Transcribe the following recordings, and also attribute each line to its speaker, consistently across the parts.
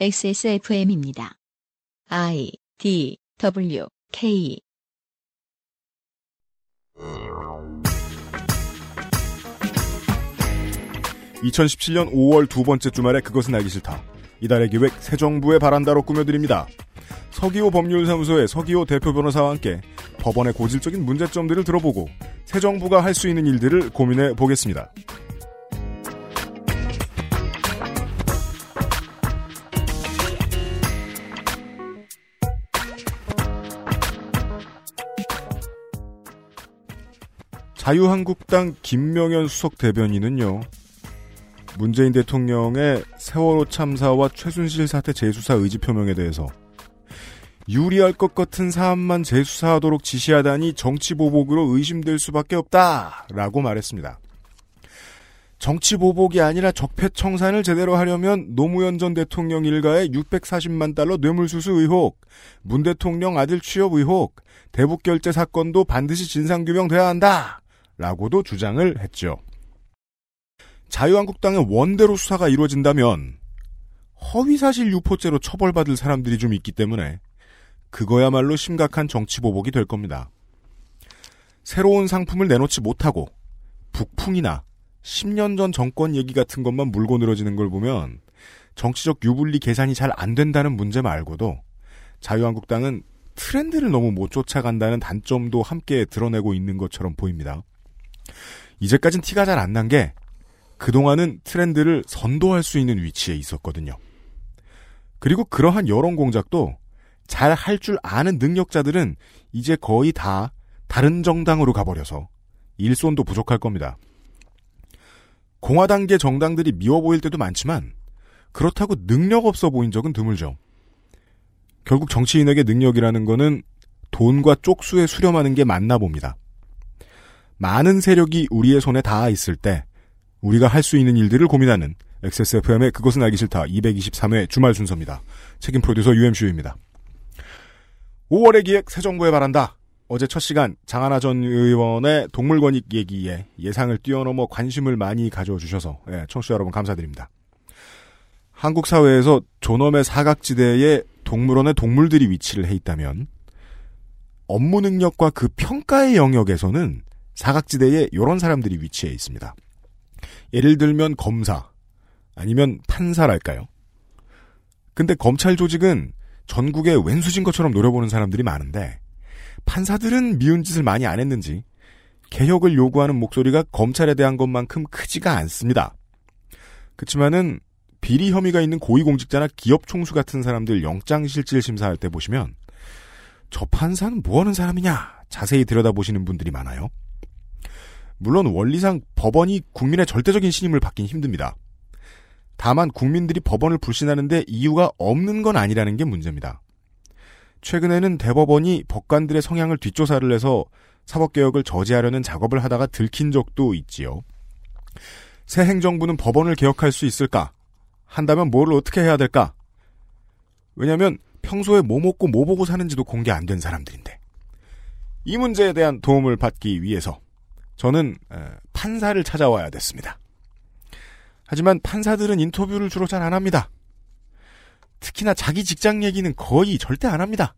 Speaker 1: XSFM입니다. I D W K
Speaker 2: 2017년 5월 두 번째 주말에 그것은 알기 싫다. 이달의 기획 새 정부의 바란다로 꾸며드립니다. 서기호 법률사무소의 서기호 대표 변호사와 함께 법원의 고질적인 문제점들을 들어보고 새 정부가 할 수 있는 일들을 고민해 보겠습니다. 자유한국당 김명현 수석 대변인은요. 문재인 대통령의 세월호 참사와 최순실 사태 재수사 의지 표명에 대해서 유리할 것 같은 사안만 재수사하도록 지시하다니 정치보복으로 의심될 수밖에 없다 라고 말했습니다. 정치보복이 아니라 적폐청산을 제대로 하려면 노무현 전 대통령 일가의 640만 달러 뇌물수수 의혹, 문 대통령 아들 취업 의혹, 대북결제 사건도 반드시 진상규명돼야 한다! 라고도 주장을 했죠. 자유한국당의 원대로 수사가 이루어진다면 허위사실 유포죄로 처벌받을 사람들이 좀 있기 때문에 그거야말로 심각한 정치보복이 될 겁니다. 새로운 상품을 내놓지 못하고 북풍이나 10년 전 정권 얘기 같은 것만 물고 늘어지는 걸 보면 정치적 유불리 계산이 잘 안 된다는 문제 말고도 자유한국당은 트렌드를 너무 못 쫓아간다는 단점도 함께 드러내고 있는 것처럼 보입니다. 이제까진 티가 잘 안 난 게 그동안은 트렌드를 선도할 수 있는 위치에 있었거든요. 그리고 그러한 여론 공작도 잘 할 줄 아는 능력자들은 이제 거의 다 다른 정당으로 가버려서 일손도 부족할 겁니다. 공화당계 정당들이 미워 보일 때도 많지만 그렇다고 능력 없어 보인 적은 드물죠. 결국 정치인에게 능력이라는 거는 돈과 쪽수에 수렴하는 게 맞나 봅니다. 많은 세력이 우리의 손에 닿아 있을 때 우리가 할 수 있는 일들을 고민하는 XSFM의 그것은 알기 싫다 223회 주말 순서입니다. 책임 프로듀서 UMCU입니다. 5월의 기획 새 정부에 바란다. 어제 첫 시간 장하나 전 의원의 동물권익 얘기에 예상을 뛰어넘어 관심을 많이 가져주셔서 예, 청취자 여러분 감사드립니다. 한국 사회에서 존엄의 사각지대에 동물원의 동물들이 위치를 해 있다면 업무 능력과 그 평가의 영역에서는 사각지대에 이런 사람들이 위치해 있습니다. 예를 들면 검사 아니면 판사랄까요? 근데 검찰 조직은 전국에 왼수진 것처럼 노려보는 사람들이 많은데 판사들은 미운 짓을 많이 안 했는지 개혁을 요구하는 목소리가 검찰에 대한 것만큼 크지가 않습니다. 그렇지만은 비리 혐의가 있는 고위공직자나 기업 총수 같은 사람들 영장 실질 심사할 때 보시면 저 판사는 뭐 하는 사람이냐 자세히 들여다보시는 분들이 많아요. 물론 원리상 법원이 국민의 절대적인 신임을 받긴 힘듭니다. 다만 국민들이 법원을 불신하는데 이유가 없는 건 아니라는 게 문제입니다. 최근에는 대법원이 법관들의 성향을 뒷조사를 해서 사법개혁을 저지하려는 작업을 하다가 들킨 적도 있지요. 새 행정부는 법원을 개혁할 수 있을까? 한다면 뭐를 어떻게 해야 될까? 왜냐하면 평소에 뭐 먹고 뭐 보고 사는지도 공개 안 된 사람들인데 이 문제에 대한 도움을 받기 위해서 저는 판사를 찾아와야 됐습니다. 하지만 판사들은 인터뷰를 주로 잘 안 합니다. 특히나 자기 직장 얘기는 거의 절대 안 합니다.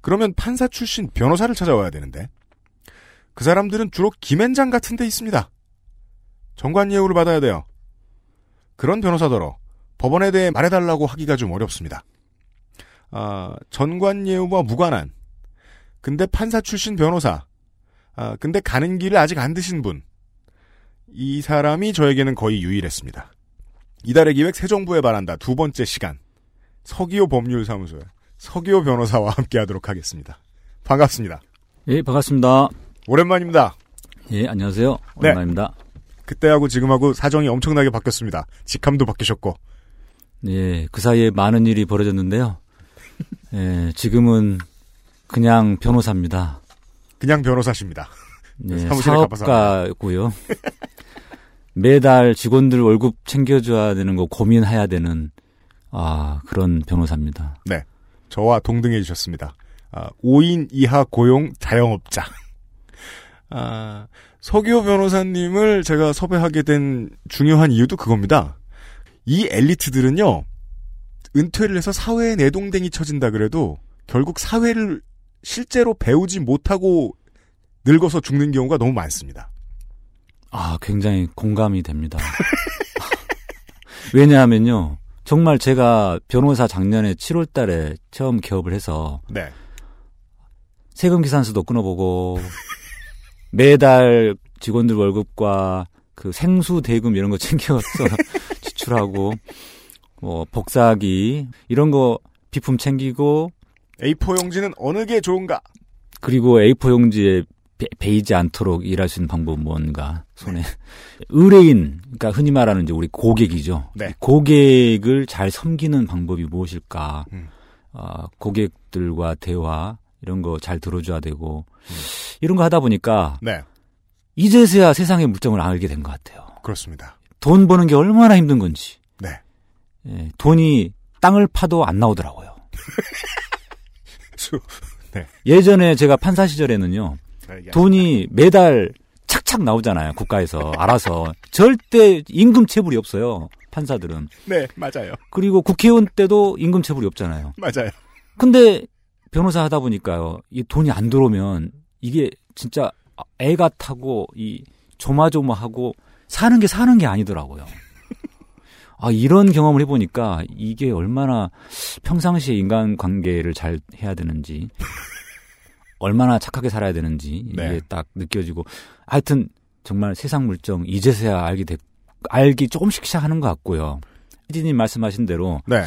Speaker 2: 그러면 판사 출신 변호사를 찾아와야 되는데 그 사람들은 주로 김앤장 같은 데 있습니다. 정관 예우를 받아야 돼요. 그런 변호사더러 법원에 대해 말해달라고 하기가 좀 어렵습니다. 아, 전관 예우와 무관한 근데 판사 출신 변호사 아, 근데 가는 길을 아직 안 드신 분. 이 사람이 저에게는 거의 유일했습니다. 이달의 기획 새 정부에 바란다 두 번째 시간. 서기호 법률사무소의 서기호 변호사와 함께 하도록 하겠습니다. 반갑습니다.
Speaker 3: 예, 반갑습니다.
Speaker 2: 오랜만입니다.
Speaker 3: 예, 안녕하세요. 오랜만입니다. 네.
Speaker 2: 그때하고 지금하고 사정이 엄청나게 바뀌었습니다. 직함도 바뀌셨고.
Speaker 3: 예, 그 사이에 많은 일이 벌어졌는데요. 예, 지금은 그냥 변호사입니다.
Speaker 2: 그냥 변호사십니다.
Speaker 3: 네, 사업가고요. 매달 직원들 월급 챙겨줘야 되는 거 고민해야 되는 아 그런 변호사입니다.
Speaker 2: 네, 저와 동등해 주셨습니다. 아, 5인 이하 고용 자영업자. 아, 서기호 변호사님을 제가 섭외하게 된 중요한 이유도 그겁니다. 이 엘리트들은요, 은퇴를 해서 사회에 내동댕이 쳐진다 그래도 결국 사회를 실제로 배우지 못하고 늙어서 죽는 경우가 너무 많습니다.
Speaker 3: 아, 굉장히 공감이 됩니다. 왜냐하면요. 정말 제가 변호사 작년에 7월 달에 처음 개업을 해서
Speaker 2: 네.
Speaker 3: 세금 기산서도 끊어보고 매달 직원들 월급과 그 생수 대금 이런 거 챙겨서 지출하고 뭐 복사기 이런 거 비품 챙기고
Speaker 2: A4 용지는 어느 게 좋은가?
Speaker 3: 그리고 A4 용지에 배, 베이지 않도록 일할 수 있는 방법은 뭔가 손에 의뢰인 그러니까 흔히 말하는 이제 우리 고객이죠.
Speaker 2: 네.
Speaker 3: 고객을 잘 섬기는 방법이 무엇일까?
Speaker 2: 음.
Speaker 3: 아, 고객들과 대화 이런 거 잘 들어줘야 되고 이런 거 하다 보니까
Speaker 2: 네.
Speaker 3: 이제서야 세상의 물정을 알게 된 것 같아요.
Speaker 2: 그렇습니다.
Speaker 3: 돈 버는 게 얼마나 힘든 건지.
Speaker 2: 네.
Speaker 3: 예, 돈이 땅을 파도 안 나오더라고요.
Speaker 2: 수, 네.
Speaker 3: 예전에 제가 판사 시절에는요.
Speaker 2: 알겠습니다.
Speaker 3: 돈이 매달 착착 나오잖아요. 국가에서 알아서 절대 임금 체불이 없어요. 판사들은.
Speaker 2: 네, 맞아요.
Speaker 3: 그리고 국회의원 때도 임금 체불이 없잖아요.
Speaker 2: 맞아요.
Speaker 3: 근데 변호사 하다 보니까요. 이 돈이 안 들어오면 이게 진짜 애가 타고 이 조마조마하고 사는 게 사는 게 아니더라고요. 아, 이런 경험을 해보니까 이게 얼마나 평상시에 인간 관계를 잘 해야 되는지, 얼마나 착하게 살아야 되는지, 이게
Speaker 2: 네.
Speaker 3: 딱 느껴지고, 하여튼 정말 세상 물정 이제서야 알게 됐, 알기 조금씩 시작하는 것 같고요. 피디님 말씀하신 대로
Speaker 2: 네.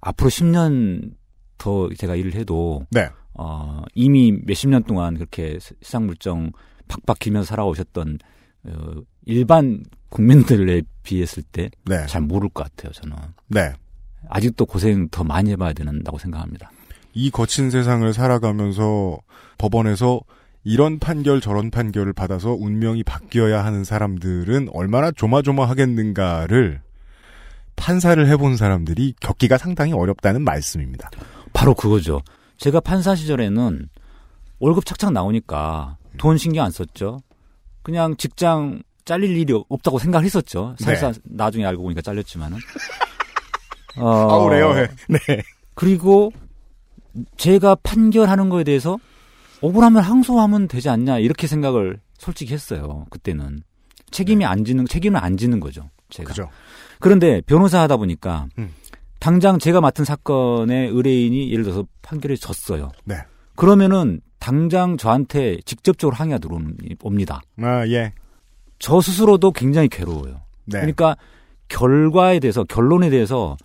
Speaker 3: 앞으로 10년 더 제가 일을 해도
Speaker 2: 네.
Speaker 3: 어, 이미 몇십 년 동안 그렇게 세상 물정 박박 기면서 살아오셨던 어, 일반 국민들에 비했을 때잘
Speaker 2: 네.
Speaker 3: 모를 것 같아요. 저는
Speaker 2: 네.
Speaker 3: 아직도 고생 더 많이 해봐야 된다고 생각합니다.
Speaker 2: 이 거친 세상을 살아가면서 법원에서 이런 판결 저런 판결을 받아서 운명이 바뀌어야 하는 사람들은 얼마나 조마조마하겠는가를 판사를 해본 사람들이 겪기가 상당히 어렵다는 말씀입니다.
Speaker 3: 바로 그거죠. 제가 판사 시절에는 월급 착착 나오니까 돈 신경 안 썼죠. 그냥 직장 잘릴 일이 없다고 생각을 했었죠. 사실상 나중에 알고 보니까 잘렸지만은. 어,
Speaker 2: 아우 레어해. 네.
Speaker 3: 그리고 제가 판결하는 거에 대해서 억울하면 항소하면 되지 않냐 이렇게 생각을 솔직히 했어요. 그때는 책임이 안 지는 책임을 안 지는 거죠. 제가.
Speaker 2: 그죠.
Speaker 3: 그런데 변호사 하다 보니까
Speaker 2: 음.
Speaker 3: 당장 제가 맡은 사건의 의뢰인이 예를 들어서 판결이 졌어요.
Speaker 2: 네.
Speaker 3: 그러면은 당장 저한테 직접적으로 항의가 들어옵니다.
Speaker 2: 아, 예.
Speaker 3: 저 스스로도 굉장히 괴로워요.
Speaker 2: 네.
Speaker 3: 그러니까 결과에 대해서 결론에 대해서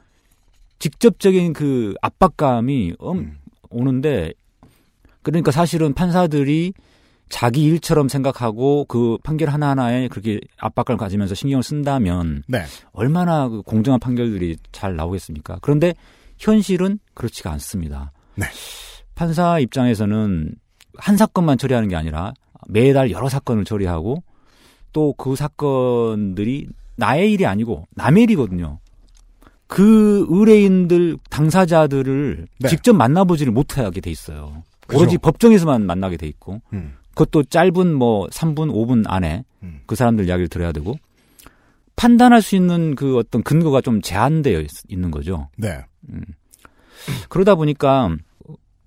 Speaker 3: 직접적인 그 압박감이 음,
Speaker 2: 음.
Speaker 3: 오는데 그러니까 사실은 판사들이 자기 일처럼 생각하고 그 판결 하나하나에 그렇게 압박감을 가지면서 신경을 쓴다면
Speaker 2: 네.
Speaker 3: 얼마나 그 공정한 판결들이 잘 나오겠습니까? 그런데 현실은 그렇지가 않습니다.
Speaker 2: 네.
Speaker 3: 판사 입장에서는 한 사건만 처리하는 게 아니라 매달 여러 사건을 처리하고 또 그 사건들이 나의 일이 아니고 남의 일이거든요. 그 의뢰인들 당사자들을
Speaker 2: 네.
Speaker 3: 직접 만나보지를 못하게 돼 있어요.
Speaker 2: 그죠.
Speaker 3: 오로지 법정에서만 만나게 돼 있고
Speaker 2: 음.
Speaker 3: 그것도 짧은 뭐 3분, 5분 안에
Speaker 2: 음.
Speaker 3: 그 사람들 이야기를 들어야 되고 판단할 수 있는 그 어떤 근거가 좀 제한되어 있, 있는 거죠.
Speaker 2: 네.
Speaker 3: 그러다 보니까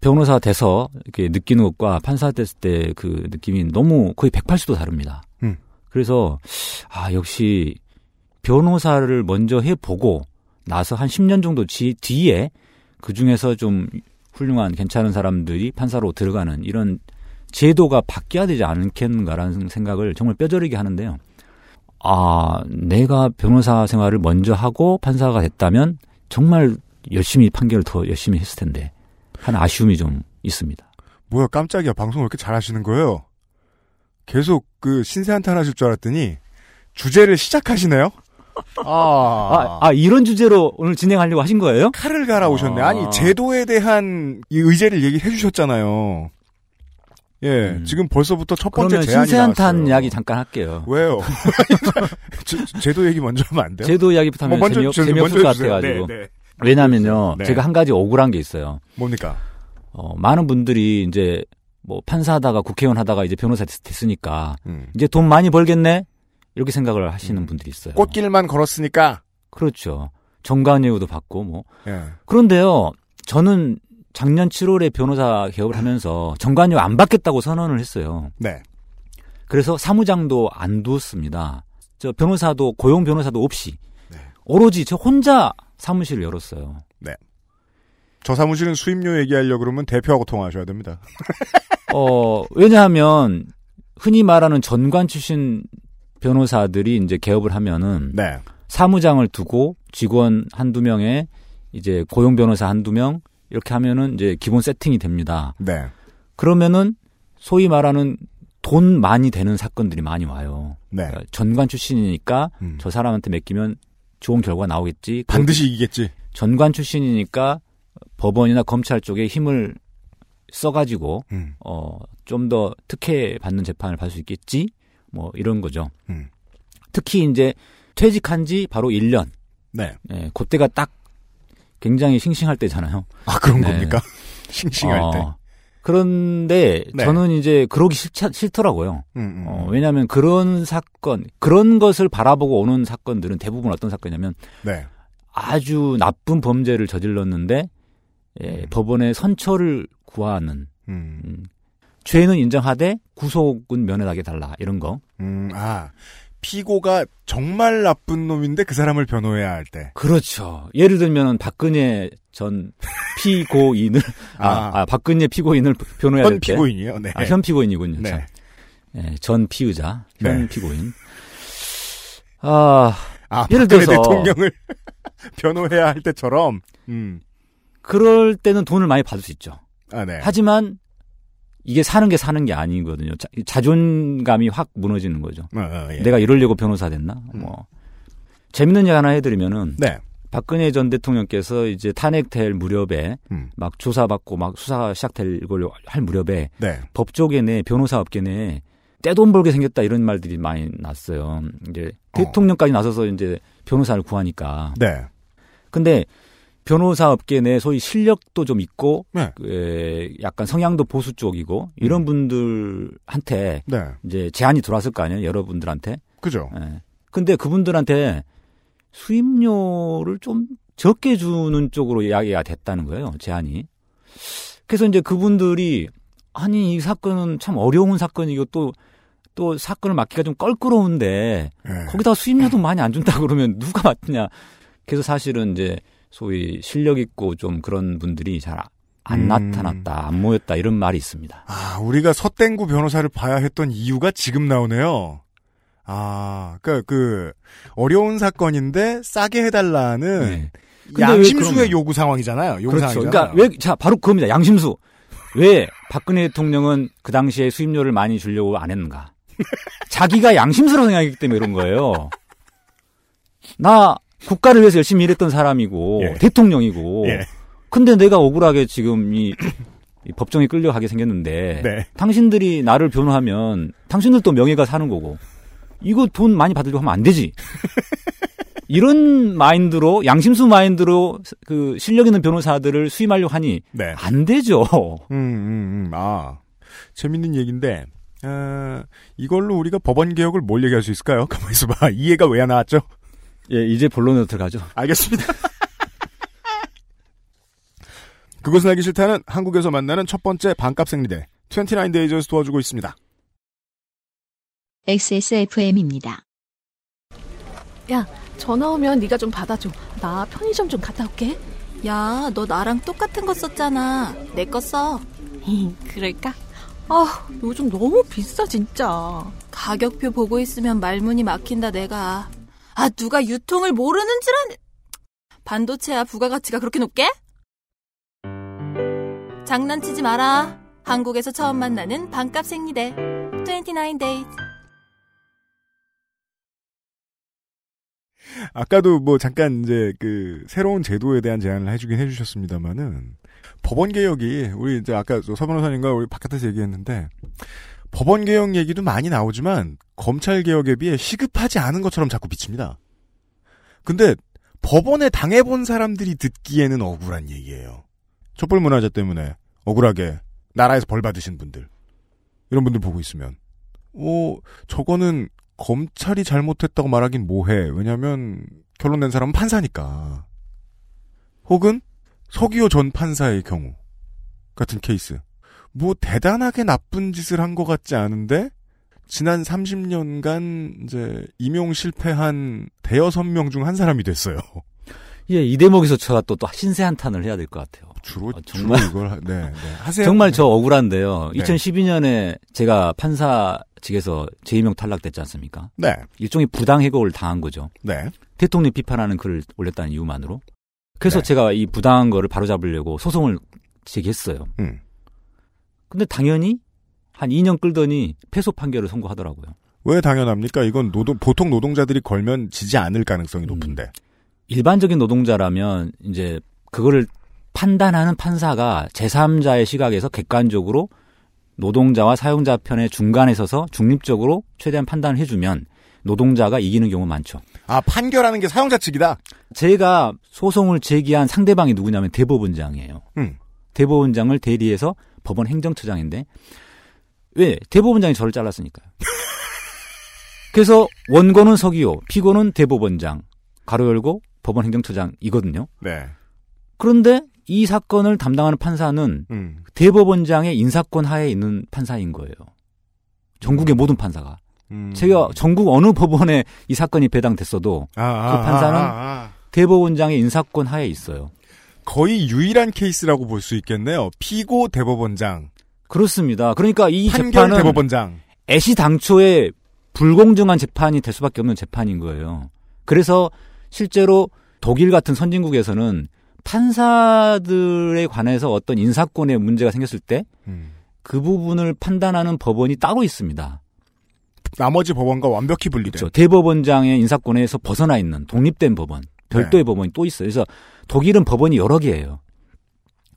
Speaker 3: 변호사 돼서 이렇게 느끼는 것과 판사 됐을 때 그 느낌이 너무 거의 180도 다릅니다.
Speaker 2: 음.
Speaker 3: 그래서 아 역시 변호사를 먼저 해보고 나서 한 10년 정도 지, 뒤에 그 중에서 좀 훌륭한 괜찮은 사람들이 판사로 들어가는 이런 제도가 바뀌어야 되지 않겠는가라는 생각을 정말 뼈저리게 하는데요. 아, 내가 변호사 생활을 먼저 하고 판사가 됐다면 정말 열심히 판결을 더 열심히 했을 텐데 하는 아쉬움이 좀 있습니다.
Speaker 2: 뭐야, 깜짝이야. 방송 왜 이렇게 잘하시는 거예요? 계속 그 신세 한탄 하실 줄 알았더니 주제를 시작하시네요? 아.
Speaker 3: 아, 아, 이런 주제로 오늘 진행하려고 하신 거예요?
Speaker 2: 칼을 갈아 오셨네.
Speaker 3: 아.
Speaker 2: 아니, 제도에 대한 이 의제를 얘기해 주셨잖아요. 예,
Speaker 3: 음.
Speaker 2: 지금 벌써부터 첫 번째
Speaker 3: 그러면
Speaker 2: 제안이
Speaker 3: 신세한탄
Speaker 2: 나왔어요.
Speaker 3: 이야기 잠깐 할게요.
Speaker 2: 왜요? 제, 제도 얘기 먼저 하면 안 돼요?
Speaker 3: 제도 이야기부터 하면
Speaker 2: 뭐 먼저
Speaker 3: 재미없,
Speaker 2: 저-
Speaker 3: 재미없을 것. 같아가지고.
Speaker 2: 네, 네.
Speaker 3: 왜냐면요,
Speaker 2: 네.
Speaker 3: 제가 한 가지 억울한 게 있어요.
Speaker 2: 뭡니까?
Speaker 3: 어, 많은 분들이 이제 뭐 판사하다가 국회의원 하다가 이제 변호사 됐, 됐으니까
Speaker 2: 음.
Speaker 3: 이제 돈 많이 벌겠네? 이렇게 생각을 하시는
Speaker 2: 음.
Speaker 3: 분들이 있어요.
Speaker 2: 꽃길만 걸었으니까.
Speaker 3: 그렇죠. 정관예우도 받고 뭐
Speaker 2: 예.
Speaker 3: 그런데요 저는 작년 7월에 변호사 개업을 하면서 정관예우 안 받겠다고 선언을 했어요.
Speaker 2: 네.
Speaker 3: 그래서 사무장도 안 두었습니다. 저 변호사도 고용 변호사도 없이
Speaker 2: 네.
Speaker 3: 오로지 저 혼자 사무실을 열었어요.
Speaker 2: 저 사무실은 수임료 얘기하려고 그러면 대표하고 통화하셔야 됩니다.
Speaker 3: 어, 왜냐하면 흔히 말하는 전관 출신 변호사들이 이제 개업을 하면은
Speaker 2: 네.
Speaker 3: 사무장을 두고 직원 한두 명에 이제 고용 변호사 한두 명 이렇게 하면은 이제 기본 세팅이 됩니다.
Speaker 2: 네.
Speaker 3: 그러면은 소위 말하는 돈 많이 되는 사건들이 많이 와요.
Speaker 2: 네.
Speaker 3: 그러니까 전관 출신이니까
Speaker 2: 음.
Speaker 3: 저 사람한테 맡기면 좋은 결과 나오겠지.
Speaker 2: 반드시 이기겠지.
Speaker 3: 전관 출신이니까 법원이나 검찰 쪽에 힘을 써가지고
Speaker 2: 음.
Speaker 3: 어, 좀 더 특혜 받는 재판을 받을 수 있겠지? 뭐 이런 거죠.
Speaker 2: 음.
Speaker 3: 특히 이제 퇴직한 지 바로 1년.
Speaker 2: 네.
Speaker 3: 예, 그때가 딱 굉장히 싱싱할 때잖아요.
Speaker 2: 아 그런
Speaker 3: 네.
Speaker 2: 겁니까? 싱싱할 때.
Speaker 3: 어, 그런데
Speaker 2: 네.
Speaker 3: 저는 이제 그러기 싫, 싫더라고요.
Speaker 2: 음, 음.
Speaker 3: 어, 왜냐하면 그런 사건, 그런 것을 바라보고 오는 사건들은 대부분 어떤 사건이냐면
Speaker 2: 네.
Speaker 3: 아주 나쁜 범죄를 저질렀는데 예, 법원의 선처를 구하는
Speaker 2: 음.
Speaker 3: 음, 죄는 인정하되 구속은 면허하게 달라 이런 거.
Speaker 2: 음. 아 피고가 정말 나쁜 놈인데 그 사람을 변호해야 할 때.
Speaker 3: 그렇죠. 예를 들면 박근혜 전 피고인을 아,
Speaker 2: 아.
Speaker 3: 아, 박근혜 피고인을 변호해야 현될 때.
Speaker 2: 피고인이요. 네.
Speaker 3: 아, 현 피고인이군요.
Speaker 2: 네.
Speaker 3: 참. 예, 전 피의자, 현
Speaker 2: 네.
Speaker 3: 피고인. 아,
Speaker 2: 아
Speaker 3: 예를
Speaker 2: 박근혜
Speaker 3: 들어서-
Speaker 2: 대통령을 변호해야 할 때처럼. 음.
Speaker 3: 그럴 때는 돈을 많이 받을 수 있죠.
Speaker 2: 아 네.
Speaker 3: 하지만 이게 사는 게 사는 게 아니거든요. 자, 자존감이 확 무너지는 거죠.
Speaker 2: 어, 어, 예.
Speaker 3: 내가 이러려고 변호사 됐나? 뭐. 재밌는 얘기 하나 해드리면은
Speaker 2: 네.
Speaker 3: 박근혜 전 대통령께서 이제 탄핵될 무렵에
Speaker 2: 음.
Speaker 3: 막 조사받고 막 수사가 시작될 걸로 할 무렵에
Speaker 2: 네.
Speaker 3: 법조계 내 변호사 업계 내 떼돈 벌게 생겼다 이런 말들이 많이 났어요. 이제
Speaker 2: 어.
Speaker 3: 대통령까지 나서서 이제 변호사를 구하니까.
Speaker 2: 네.
Speaker 3: 근데 변호사 업계 내 소위 실력도 좀 있고
Speaker 2: 네.
Speaker 3: 에, 약간 성향도 보수 쪽이고 이런
Speaker 2: 음.
Speaker 3: 분들한테
Speaker 2: 네.
Speaker 3: 이제 제안이 들어왔을 거 아니에요, 여러분들한테.
Speaker 2: 그죠.
Speaker 3: 예. 근데 그분들한테 수임료를 좀 적게 주는 쪽으로 이야기가 됐다는 거예요, 제안이. 그래서 이제 그분들이 아니 이 사건은 참 어려운 사건이고 또또 사건을 맡기가 좀 껄끄러운데
Speaker 2: 예.
Speaker 3: 거기다 수임료도 많이 안 준다 그러면 누가 맡느냐. 그래서 사실은 이제 소위 실력 있고 좀 그런 분들이 잘안
Speaker 2: 음.
Speaker 3: 나타났다, 안 모였다 이런 말이 있습니다.
Speaker 2: 아, 우리가 서땡구 변호사를 봐야 했던 이유가 지금 나오네요. 아, 그니까 그, 어려운 사건인데 싸게 해달라는
Speaker 3: 네.
Speaker 2: 양심수의 요구 상황이잖아요. 요구
Speaker 3: 그렇죠.
Speaker 2: 상황이잖아요.
Speaker 3: 그러니까 왜 자 바로 그겁니다. 양심수. 왜 박근혜 대통령은 그 당시에 수임료를 많이 주려고 안 했는가? 자기가 양심스러워 생각했기 때문에 그런 거예요. 나 국가를 위해서 열심히 일했던 사람이고
Speaker 2: 예.
Speaker 3: 대통령이고.
Speaker 2: 예.
Speaker 3: 근데 내가 억울하게 지금 이, 이 법정에 끌려가게 생겼는데
Speaker 2: 네.
Speaker 3: 당신들이 나를 변호하면 당신들도 명예가 사는 거고 이거 돈 많이 받으려고 하면 안 되지. 이런 마인드로 양심수 마인드로 그 실력 있는 변호사들을 수임하려고 하니
Speaker 2: 네.
Speaker 3: 안 되죠.
Speaker 2: 음, 음, 음. 아, 재밌는 얘기인데, 아, 이걸로 우리가 법원 개혁을 뭘 얘기할 수 있을까요? 가만히 있어봐. 이해가 왜 안 나왔죠?
Speaker 3: 예, 이제 본론으로 들어가죠.
Speaker 2: 알겠습니다. 그것은 알기 싫다는 한국에서 만나는 첫 번째 반값 생리대 29데이즈에서 도와주고 있습니다.
Speaker 1: XSFM입니다.
Speaker 4: 야, 전화 오면 네가 좀 받아줘. 나 편의점 좀 갔다 올게.
Speaker 5: 야, 너 나랑 똑같은 거 썼잖아. 내 거 써.
Speaker 4: 그럴까? 아, 요즘 너무 비싸 진짜.
Speaker 5: 가격표 보고 있으면 말문이 막힌다, 내가. 아, 누가 유통을 모르는 줄 아는. 반도체야 부가가치가 그렇게 높게? 장난치지 마라. 한국에서 처음 만나는 반값 생리대. 29days.
Speaker 2: 아까도 뭐 잠깐 이제 그 새로운 제도에 대한 제안을 해주긴 해주셨습니다만은 법원 개혁이 우리 이제 아까 저서 변호사님과 우리 바깥에서 얘기했는데 법원 개혁 얘기도 많이 나오지만 검찰 개혁에 비해 시급하지 않은 것처럼 자꾸 비칩니다. 근데 법원에 당해본 사람들이 듣기에는 억울한 얘기예요. 촛불 문화재 때문에 억울하게 나라에서 벌 받으신 분들 이런 분들 보고 있으면 어 저거는 검찰이 잘못했다고 말하긴 뭐해. 왜냐면 결론 낸 사람은 판사니까. 혹은 서기호 전 판사의 경우 같은 케이스. 뭐 대단하게 나쁜 짓을 한 것 같지 않은데 지난 30년간 이제 임용 실패한 대여섯 명 중 한 사람이 됐어요.
Speaker 3: 예, 이 대목에서 제가 또, 또 신세 한탄을 해야 될 것 같아요.
Speaker 2: 주로
Speaker 3: 어, 정말.
Speaker 2: 주로 이걸 하- 네, 네. 하세요.
Speaker 3: 정말 저 억울한데요.
Speaker 2: 네.
Speaker 3: 2012년에 제가 판사 측에서 재임용 탈락됐지 않습니까?
Speaker 2: 네,
Speaker 3: 일종의 부당 해고를 당한 거죠.
Speaker 2: 네.
Speaker 3: 대통령 비판하는 글을 올렸다는 이유만으로. 그래서
Speaker 2: 네.
Speaker 3: 제가 이 부당한 거를 바로잡으려고 소송을 제기했어요.
Speaker 2: 음.
Speaker 3: 근데 당연히 한 2년 끌더니 패소 판결을 선고하더라고요.
Speaker 2: 왜 당연합니까? 이건 노동 보통 노동자들이 걸면 지지 않을 가능성이
Speaker 3: 음.
Speaker 2: 높은데.
Speaker 3: 일반적인 노동자라면 이제 그거를 판단하는 판사가 제3자의 시각에서 객관적으로 노동자와 사용자 편의 중간에 서서 중립적으로 최대한 판단을 해주면 노동자가 이기는 경우 많죠.
Speaker 2: 아 판결하는 게 사용자 측이다.
Speaker 3: 제가 소송을 제기한 상대방이 누구냐면 대법원장이에요.
Speaker 2: 음.
Speaker 3: 대법원장을 대리해서 법원 행정처장인데 왜 대법원장이 저를 잘랐으니까요. 그래서 원고는 서기호, 피고는 대법원장, 가로 열고 법원 행정처장이거든요.
Speaker 2: 네.
Speaker 3: 그런데 이 사건을 담당하는 판사는
Speaker 2: 음.
Speaker 3: 대법원장의 인사권 하에 있는 판사인 거예요. 전국의 모든 판사가.
Speaker 2: 음.
Speaker 3: 제가 전국 어느 법원에 이 사건이 배당됐어도
Speaker 2: 아, 아,
Speaker 3: 그 판사는
Speaker 2: 아, 아, 아.
Speaker 3: 대법원장의 인사권 하에 있어요.
Speaker 2: 거의 유일한 케이스라고 볼 수 있겠네요. 피고 대법원장,
Speaker 3: 그렇습니다. 그러니까 이 재판은
Speaker 2: 대법원장.
Speaker 3: 애시 당초에 불공정한 재판이 될 수밖에 없는 재판인 거예요. 그래서 실제로 독일 같은 선진국에서는 판사들에 관해서 어떤 인사권에 문제가 생겼을 때그
Speaker 2: 음.
Speaker 3: 부분을 판단하는 법원이 따로 있습니다.
Speaker 2: 나머지 법원과 완벽히 분리된.
Speaker 3: 그렇죠. 대법원장의 인사권에서 벗어나 있는 독립된 법원, 별도의 법원이 또 있어요. 그래서 독일은 법원이 여러 개예요.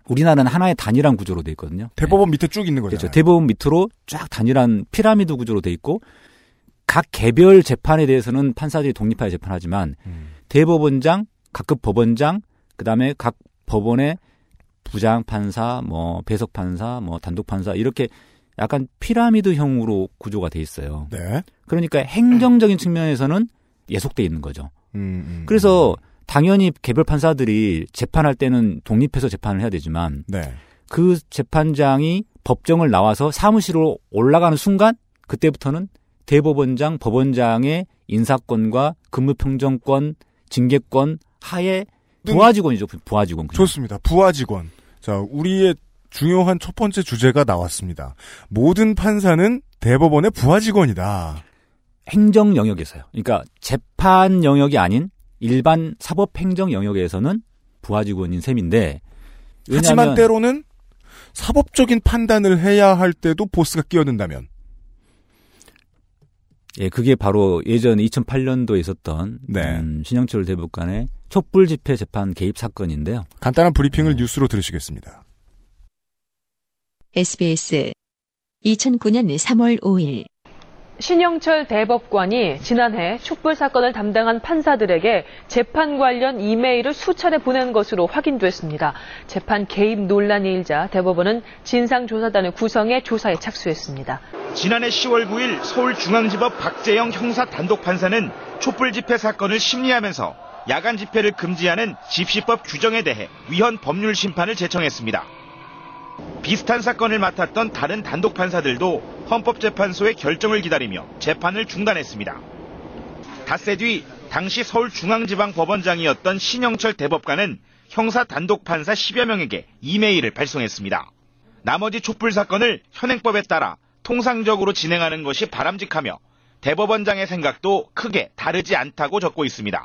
Speaker 3: 우리나라는 하나의 단일한 구조로 돼 있거든요.
Speaker 2: 대법원 밑에 쭉 있는
Speaker 3: 네.
Speaker 2: 거잖아요.
Speaker 3: 그렇죠. 대법원 밑으로 쫙 단일한 피라미드 구조로 돼 있고 각 개별 재판에 대해서는 판사들이 독립하게 재판하지만
Speaker 2: 음.
Speaker 3: 대법원장, 각급 법원장, 그다음에 각 법원의 부장 판사, 뭐 배석 판사, 뭐 단독 판사 이렇게 약간 피라미드형으로 구조가 돼 있어요.
Speaker 2: 네.
Speaker 3: 그러니까 행정적인 측면에서는 예속돼 있는 거죠.
Speaker 2: 음, 음,
Speaker 3: 그래서 당연히 개별 판사들이 재판할 때는 독립해서 재판을 해야 되지만
Speaker 2: 네.
Speaker 3: 그 재판장이 법정을 나와서 사무실로 올라가는 순간 그때부터는 대법원장, 법원장의 인사권과 근무평정권, 징계권 하에 부하직원이죠. 부하직원. 그냥.
Speaker 2: 좋습니다. 부하 직원. 자, 우리의 중요한 첫 번째 주제가 나왔습니다. 모든 판사는 대법원의 부하 직원이다.
Speaker 3: 행정 영역에서요. 그러니까 재판 영역이 아닌 일반 사법 행정 영역에서는 부하 직원인 셈인데
Speaker 2: 하지만
Speaker 3: 왜냐하면
Speaker 2: 때로는 사법적인 판단을 해야 할 때도 보스가 끼어든다면.
Speaker 3: 예, 그게 바로 예전 2008년도에 있었던
Speaker 2: 네.
Speaker 3: 음, 신영철 대법관의 촛불 집회 재판 개입 사건인데요.
Speaker 2: 간단한 브리핑을
Speaker 3: 네.
Speaker 2: 뉴스로 들으시겠습니다.
Speaker 1: SBS 2009년 3월 5일
Speaker 6: 신영철 대법관이 지난해 촛불 사건을 담당한 판사들에게 재판 관련 이메일을 수차례 보낸 것으로 확인됐습니다. 재판 개입 논란이 일자 대법원은 진상조사단을 구성해 조사에 착수했습니다.
Speaker 7: 지난해 10월 9일 서울중앙지법 박재영 형사 단독 판사는 촛불 집회 사건을 심리하면서 야간 집회를 금지하는 집시법 규정에 대해 위헌 법률 심판을 제청했습니다. 비슷한 사건을 맡았던 다른 단독 판사들도 헌법재판소의 결정을 기다리며 재판을 중단했습니다. 닷새 뒤 당시 서울중앙지방법원장이었던 신영철 대법관은 형사 단독 판사 10여 명에게 이메일을 발송했습니다. 나머지 촛불 사건을 현행법에 따라 통상적으로 진행하는 것이 바람직하며 대법원장의 생각도 크게 다르지 않다고 적고 있습니다.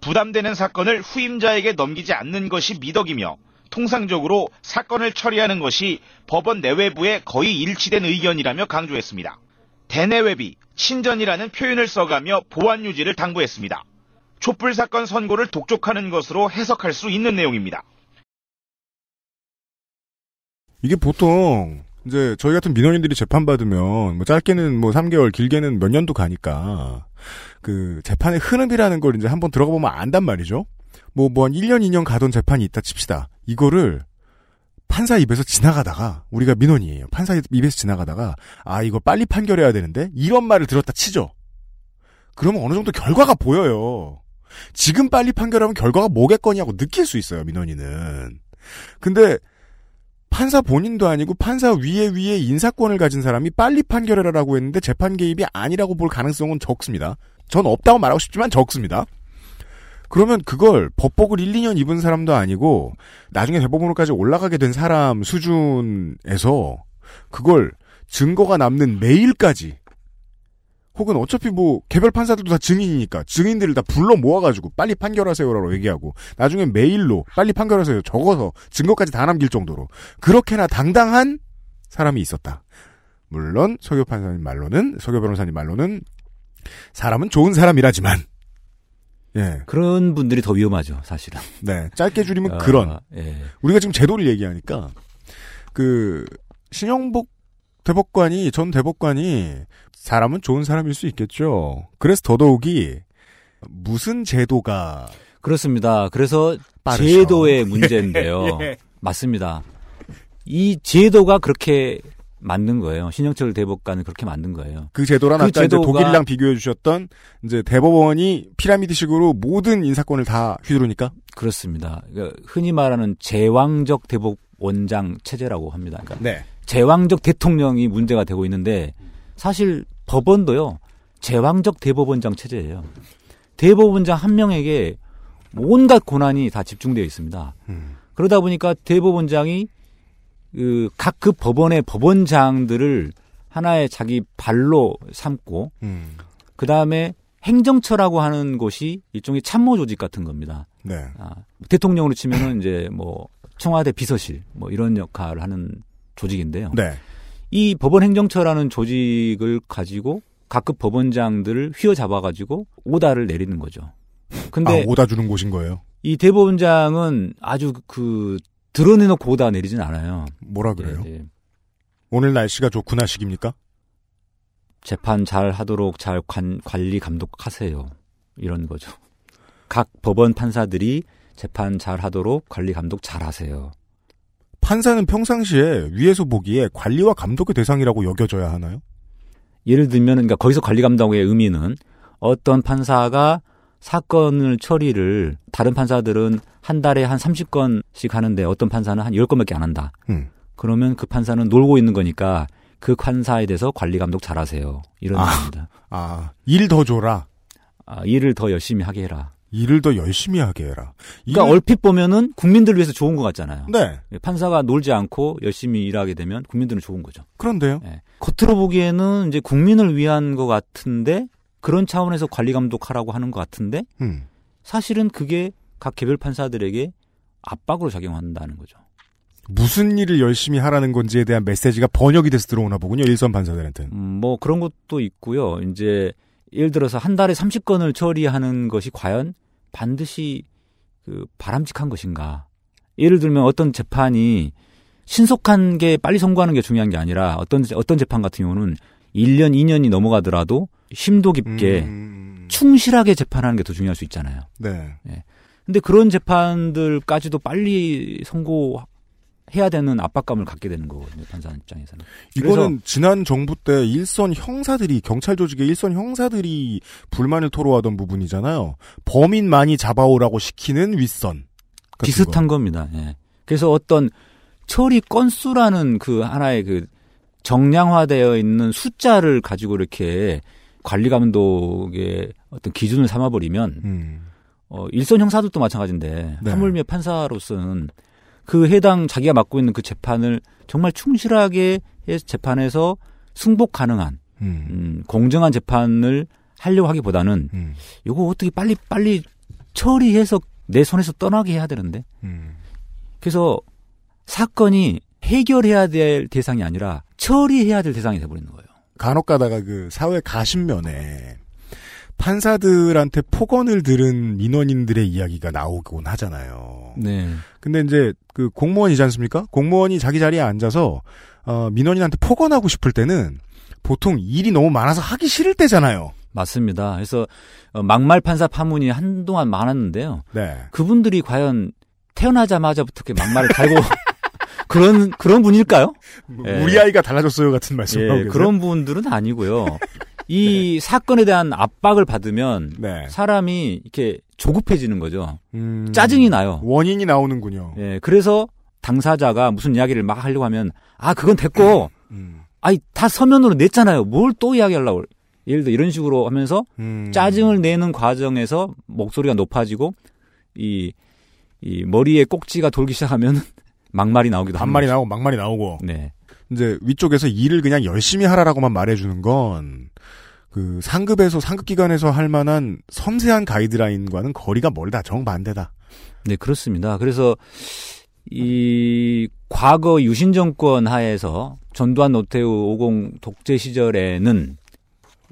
Speaker 7: 부담되는 사건을 후임자에게 넘기지 않는 것이 미덕이며 통상적으로 사건을 처리하는 것이 법원 내외부의 거의 일치된 의견이라며 강조했습니다. 대내외비, 친전이라는 표현을 써가며 보안 유지를 당부했습니다. 촛불 사건 선고를 독촉하는 것으로 해석할 수 있는 내용입니다.
Speaker 2: 이게 보통 이제 저희 같은 민원인들이 재판 받으면 뭐 짧게는 뭐 3개월, 길게는 몇 년도 가니까 그 재판의 흐름이라는 걸 이제 한번 들어가 보면 안단 말이죠. 뭐 뭐 한 1년, 2년 가던 재판이 있다 칩시다. 이거를 판사 입에서 지나가다가 우리가 민원이에요. 판사 입에서 지나가다가 아 이거 빨리 판결해야 되는데 이런 말을 들었다 치죠. 그러면 어느 정도 결과가 보여요. 지금 빨리 판결하면 결과가 뭐겠거냐고 느낄 수 있어요, 민원인은. 근데 판사 본인도 아니고 판사 위에 위에 인사권을 가진 사람이 빨리 판결해라라고 했는데 재판 개입이 아니라고 볼 가능성은 적습니다. 전 없다고 말하고 싶지만 적습니다. 그러면 그걸 법복을 1, 2년 입은 사람도 아니고 나중에 대법원으로까지 올라가게 된 사람 수준에서 그걸 증거가 남는 메일까지 혹은 어차피 뭐 개별 판사들도 다 증인이니까 증인들을 다 불러 모아가지고 빨리 판결하세요라고 얘기하고 나중에 메일로 빨리 판결하세요 적어서 증거까지 다 남길 정도로 그렇게나 당당한 사람이 있었다. 물론 서교 판사님 말로는 서교 변호사님 말로는 사람은 좋은 사람이라지만 예,
Speaker 3: 그런 분들이 더 위험하죠, 사실은.
Speaker 2: 네 짧게 줄이면
Speaker 3: 어,
Speaker 2: 그런
Speaker 3: 예.
Speaker 2: 우리가 지금 제도를 얘기하니까 그 신영복 대법관이 전 대법관이 사람은 좋은 사람일 수 있겠죠. 그래서 더더욱이 무슨 제도가
Speaker 3: 그렇습니다. 그래서
Speaker 2: 빠르죠.
Speaker 3: 제도의 문제인데요.
Speaker 2: 예.
Speaker 3: 맞습니다. 이 제도가 그렇게 만든 거예요. 신영철 대법관은 그렇게 만든 거예요.
Speaker 2: 그 제도란
Speaker 3: 그
Speaker 2: 아까
Speaker 3: 제도가-
Speaker 2: 독일이랑 비교해 주셨던 이제 대법원이 피라미드식으로 모든 인사권을 다 휘두르니까
Speaker 3: 그렇습니다. 그러니까 흔히 말하는 제왕적 대법원장 체제라고 합니다. 그러니까
Speaker 2: 네.
Speaker 3: 제왕적 대통령이 문제가 되고 있는데 사실 법원도요. 제왕적 대법원장 체제예요. 대법원장 한 명에게 온갖 권한이 다 집중되어 있습니다.
Speaker 2: 음.
Speaker 3: 그러다 보니까 대법원장이 그각그 법원의 법원장들을 하나의 자기 발로 삼고
Speaker 2: 음.
Speaker 3: 그 다음에 행정처라고 하는 곳이 일종의 참모 조직 같은 겁니다.
Speaker 2: 네.
Speaker 3: 아, 대통령으로 치면은 이제 뭐 청와대 비서실 뭐 이런 역할을 하는 조직인데요.
Speaker 2: 네.
Speaker 3: 이 법원 행정처라는 조직을 가지고 각급 법원장들을 휘어잡아 가지고 오다를 내리는 거죠. 근데
Speaker 2: 아, 오다 주는 곳인 거예요.
Speaker 3: 이 대법원장은 아주 그 드러내놓고 오다 내리진 않아요.
Speaker 2: 뭐라 그래요?
Speaker 3: 예, 예.
Speaker 2: 오늘 날씨가 좋구나 식입니까?
Speaker 3: 재판 잘 하도록 잘 관, 관리 감독하세요. 이런 거죠. 각 법원 판사들이 재판 잘 하도록 관리 감독 잘 하세요.
Speaker 2: 판사는 평상시에 위에서 보기에 관리와 감독의 대상이라고 여겨져야 하나요?
Speaker 3: 예를 들면 그러니까 거기서 관리 감독의 의미는 어떤 판사가 사건을 처리를 다른 판사들은 한 달에 한 30건씩 하는데 어떤 판사는 한 10건밖에 안 한다.
Speaker 2: 음.
Speaker 3: 그러면 그 판사는 놀고 있는 거니까 그 판사에 대해서 관리 감독 잘 하세요. 이런
Speaker 2: 아.
Speaker 3: 의미입니다.
Speaker 2: 아, 일 더 줘라.
Speaker 3: 아, 일을 더 열심히 하게 해라.
Speaker 2: 일을 더 열심히 하게 해라.
Speaker 3: 그러니까
Speaker 2: 일을-
Speaker 3: 얼핏 보면은 국민들을 위해서 좋은 것 같잖아요.
Speaker 2: 네.
Speaker 3: 판사가 놀지 않고 열심히 일하게 되면 국민들은 좋은 거죠.
Speaker 2: 그런데요.
Speaker 3: 예. 겉으로 보기에는 이제 국민을 위한 것 같은데 그런 차원에서 관리 감독하라고 하는 것 같은데
Speaker 2: 음.
Speaker 3: 사실은 그게 각 개별 판사들에게 압박으로 작용한다는 거죠.
Speaker 2: 무슨 일을 열심히 하라는 건지에 대한 메시지가 번역이 돼서 들어오나 보군요. 일선 판사들한테는.
Speaker 3: 음, 뭐 그런 것도 있고요. 이제 예를 들어서 한 달에 30건을 처리하는 것이 과연 반드시 그 바람직한 것인가? 예를 들면 어떤 재판이 신속한 게 빨리 선고하는 게 중요한 게 아니라 어떤 어떤 재판 같은 경우는 1년, 2년이 넘어가더라도 심도 깊게
Speaker 2: 음.
Speaker 3: 충실하게 재판하는 게 더 중요할 수 있잖아요.
Speaker 2: 네.
Speaker 3: 근데 그런 재판들까지도 빨리 선고 해야 되는 압박감을 갖게 되는 거거든요. 판사 입장에서는.
Speaker 2: 이거는 지난 정부 때 일선 형사들이 경찰 조직의 일선 형사들이 불만을 토로하던 부분이잖아요. 범인 많이 잡아오라고 시키는 윗선.
Speaker 3: 비슷한 겁니다. 예. 그래서 어떤 처리 건수라는 그 하나의 그 정량화되어 있는 숫자를 가지고 이렇게 관리 감독의 어떤 기준을 삼아버리면
Speaker 2: 거. 음.
Speaker 3: 어, 일선 형사들도 마찬가지인데
Speaker 2: 네.
Speaker 3: 하물며 판사로서는 그 해당 자기가 맡고 있는 그 재판을 정말 충실하게 재판에서 승복 가능한
Speaker 2: 음.
Speaker 3: 음, 공정한 재판을 하려고 하기보다는
Speaker 2: 음.
Speaker 3: 이거 어떻게 빨리 빨리 처리해서 내 손에서 떠나게 해야 되는데
Speaker 2: 음.
Speaker 3: 그래서 사건이 해결해야 될 대상이 아니라 처리해야 될 대상이 돼버리는 거예요.
Speaker 2: 간혹 가다가 그 사회 가신면에 판사들한테 폭언을 들은 민원인들의 이야기가 나오곤 하잖아요.
Speaker 3: 네.
Speaker 2: 근데 이제 그 공무원이지 않습니까? 공무원이 자기 자리에 앉아서 어, 민원인한테 폭언하고 싶을 때는 보통 일이 너무 많아서 하기 싫을 때잖아요.
Speaker 3: 맞습니다. 그래서 어, 막말 판사 파문이 한동안 많았는데요.
Speaker 2: 네.
Speaker 3: 그분들이 과연 태어나자마자부터 이렇게 막말을 달고 그런 그런 분일까요? 예.
Speaker 2: 우리 아이가 달라졌어요 같은 하고
Speaker 3: 예. 그런 분들은 아니고요. 이 사건에 대한 압박을 받으면
Speaker 2: 네.
Speaker 3: 사람이 이렇게 조급해지는 거죠.
Speaker 2: 음,
Speaker 3: 짜증이 나요.
Speaker 2: 원인이 나오는군요.
Speaker 3: 예, 그래서 당사자가 무슨 이야기를 막 하려고 하면 아 그건 됐고
Speaker 2: 음,
Speaker 3: 아이 다 서면으로 냈잖아요. 뭘 또 이야기하려고 예를 들어 이런 식으로 하면서
Speaker 2: 음.
Speaker 3: 짜증을 내는 과정에서 목소리가 높아지고 이, 이 머리에 꼭지가 돌기 시작하면 막말이 나오기도 합니다.
Speaker 2: 반말이 나오고 막말이 나오고
Speaker 3: 네.
Speaker 2: 이제 위쪽에서 일을 그냥 열심히 하라라고만 말해주는 건 그 상급에서 상급 기관에서 할 만한 섬세한 가이드라인과는 거리가 멀다 정반대다.
Speaker 3: 네, 그렇습니다. 그래서 이 과거 유신 정권 하에서 전두환 노태우 50 독재 시절에는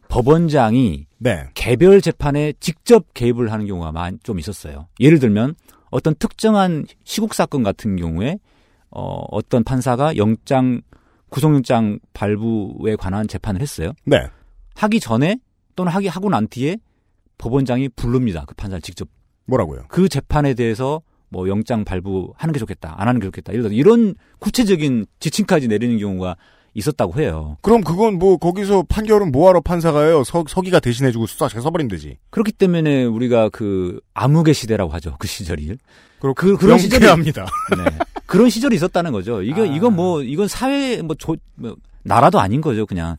Speaker 3: 법원장이
Speaker 2: 네.
Speaker 3: 개별 재판에 직접 개입을 하는 경우가 많- 좀 있었어요. 예를 들면 어떤 특정한 시국 사건 같은 경우에 어, 어떤 판사가 영장 구속영장 발부에 관한 재판을 했어요.
Speaker 2: 네.
Speaker 3: 하기 전에 또는 하기 하고 난 뒤에 법원장이 부릅니다. 그 판사를 직접
Speaker 2: 뭐라고요?
Speaker 3: 그 재판에 대해서 뭐 영장 발부하는 게 좋겠다, 안 하는 게 좋겠다. 들어 이런 구체적인 지침까지 내리는 경우가 있었다고 해요.
Speaker 2: 그럼 그건 뭐 거기서 판결은 뭐하러 판사가 해요? 서, 서기가 대신해주고 수사 잘 써버리면 되지.
Speaker 3: 그렇기 때문에 우리가 그 암흑의 시대라고 하죠. 그 시절이.
Speaker 2: 그리고
Speaker 3: 그- 그런 시절이-
Speaker 2: 명쾌합니다.
Speaker 3: 네. 그런 시절이 있었다는 거죠. 이거
Speaker 2: 아.
Speaker 3: 이건 뭐 이건 사회 뭐, 조, 뭐 나라도 아닌 거죠. 그냥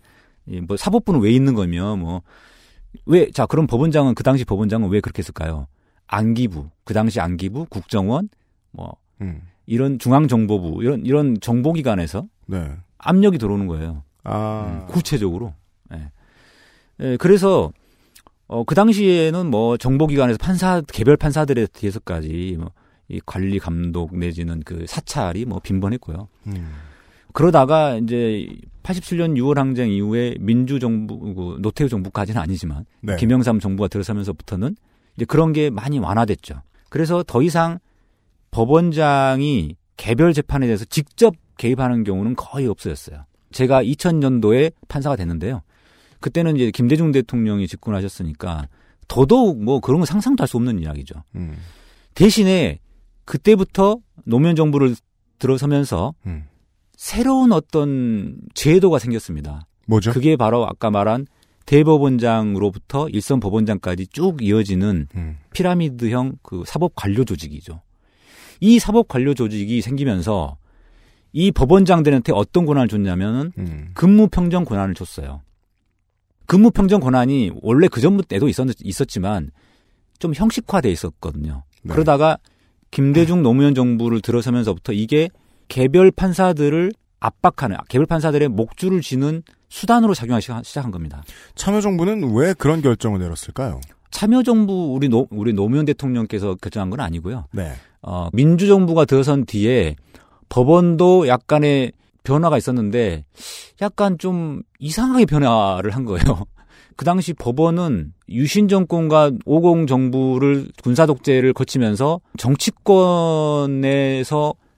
Speaker 3: 이뭐 사법부는 왜 있는 거며 뭐 왜 자 그럼 법원장은 그 당시 법원장은 왜 그렇게 했을까요? 안기부 그 당시 안기부 국정원 뭐
Speaker 2: 음.
Speaker 3: 이런 중앙정보부 이런 이런 정보기관에서
Speaker 2: 네.
Speaker 3: 압력이 들어오는 거예요.
Speaker 2: 아.
Speaker 3: 음, 구체적으로. 예. 예, 그래서 어, 그 당시에는 뭐 정보기관에서 판사 개별 판사들에 대해서까지 뭐, 이 관리 감독 내지는 그 사찰이 뭐 빈번했고요.
Speaker 2: 음.
Speaker 3: 그러다가 이제 87년 6월 항쟁 이후에 민주 정부 그 노태우 정부까지는 아니지만
Speaker 2: 네.
Speaker 3: 김영삼 정부가 들어서면서부터는 이제 그런 게 많이 완화됐죠. 그래서 더 이상 법원장이 개별 재판에 대해서 직접 개입하는 경우는 거의 없어졌어요. 제가 2000년도에 판사가 됐는데요. 그때는 이제 김대중 대통령이 집권하셨으니까 더더욱 뭐 그런 건 상상도 할 수 없는 이야기죠.
Speaker 2: 음.
Speaker 3: 대신에 그때부터 노무현 정부를 들어서면서
Speaker 2: 음.
Speaker 3: 새로운 어떤 제도가 생겼습니다.
Speaker 2: 뭐죠?
Speaker 3: 그게 바로 아까 말한 대법원장으로부터 일선 법원장까지 쭉 이어지는
Speaker 2: 음.
Speaker 3: 피라미드형 그 사법 관료 조직이죠. 이 사법 관료 조직이 생기면서 이 법원장들한테 어떤 권한을 줬냐면은
Speaker 2: 음.
Speaker 3: 근무 평정 권한을 줬어요. 근무 평정 권한이 원래 그 전부때도 있었, 있었 지만 좀 형식화돼 있었거든요.
Speaker 2: 네.
Speaker 3: 그러다가 김대중 노무현 정부를 들어서면서부터 이게 개별 판사들을 압박하는 개별 판사들의 목줄을 쥐는 수단으로 작용하기 시작- 시작한 겁니다.
Speaker 2: 참여정부는 왜 그런 결정을 내렸을까요?
Speaker 3: 참여정부 우리 노 우리 노무현 대통령께서 결정한 건 아니고요.
Speaker 2: 네.
Speaker 3: 어, 민주정부가 들어선 뒤에 법원도 약간의 변화가 있었는데 약간 좀 이상하게 변화를 한 거예요. 그 당시 법원은 유신 정권과 50 정부를 군사 독재를 거치면서 정치권에서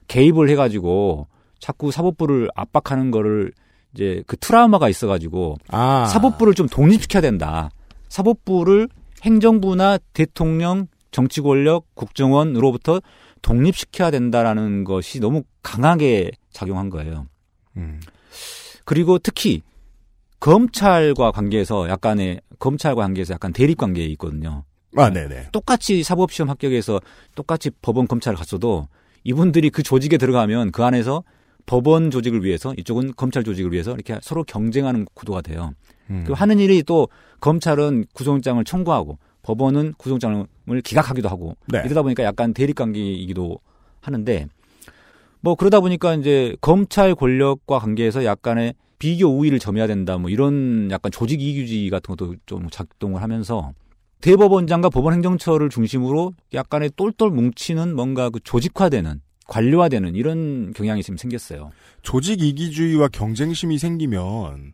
Speaker 3: 개입을 해가지고 자꾸 사법부를 압박하는 거를 이제 그 트라우마가 있어가지고
Speaker 2: 아.
Speaker 3: 사법부를 좀 독립시켜야 된다. 사법부를 행정부나 대통령, 정치 권력, 국정원으로부터 독립시켜야 된다라는 것이 너무 강하게 작용한 거예요.
Speaker 2: 음.
Speaker 3: 그리고 특히 검찰과 관계에서 약간의 검찰과 관계에서 약간 대립 관계에 있거든요.
Speaker 2: 아, 네네.
Speaker 3: 똑같이 사법시험 합격해서 똑같이 법원 검찰을 갔어도 이분들이 그 조직에 들어가면 그 안에서 법원 조직을 위해서 이쪽은 검찰 조직을 위해서 이렇게 서로 경쟁하는 구도가 돼요.
Speaker 2: 음.
Speaker 3: 그 하는 일이 또 검찰은 구속영장을 청구하고 법원은 구속영장을 기각하기도 하고
Speaker 2: 네.
Speaker 3: 이러다 보니까 약간 대립 관계이기도 하는데 뭐 그러다 보니까 이제 검찰 권력과 관계에서 약간의 비교 우위를 점해야 된다 뭐 이런 약간 조직 이규지 같은 것도 좀 작동을 하면서 대법원장과 법원 행정처를 중심으로 약간의 똘똘 뭉치는 뭔가 그 조직화되는 관료화되는 이런 경향이 지금 생겼어요.
Speaker 2: 조직 이기주의와 경쟁심이 생기면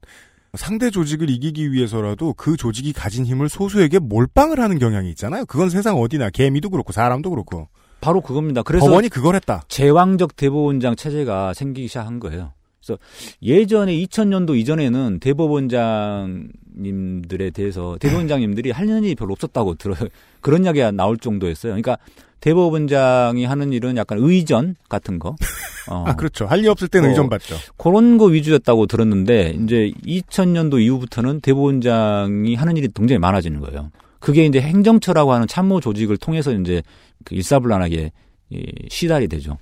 Speaker 2: 상대 조직을 이기기 위해서라도 그 조직이 가진 힘을 소수에게 몰빵을 하는 경향이 있잖아요. 그건 세상 어디나 개미도 그렇고 사람도 그렇고
Speaker 3: 바로 그겁니다. 그래서
Speaker 2: 법원이 그걸 했다.
Speaker 3: 제왕적 대법원장 체제가 생기기 시작한 거예요. 그래서 예전에 2000년도 이전에는 대법원장님들에 대해서 대법원장님들이 하는 일이 별로 없었다고 들어요. 그런 이야기가 나올 정도였어요. 그러니까 대법원장이 하는 일은 약간 의전 같은 거, 어,
Speaker 2: 아, 그렇죠. 할 일 없을 때는
Speaker 3: 어,
Speaker 2: 의존 받죠.
Speaker 3: 그런 거 위주였다고 들었는데 이제 2000년도 이후부터는 대법원장이 하는 일이 굉장히 많아지는 거예요. 그게 이제 행정처라고 하는 참모 조직을 통해서 이제 그 일사불란하게 이, 시달이 되죠.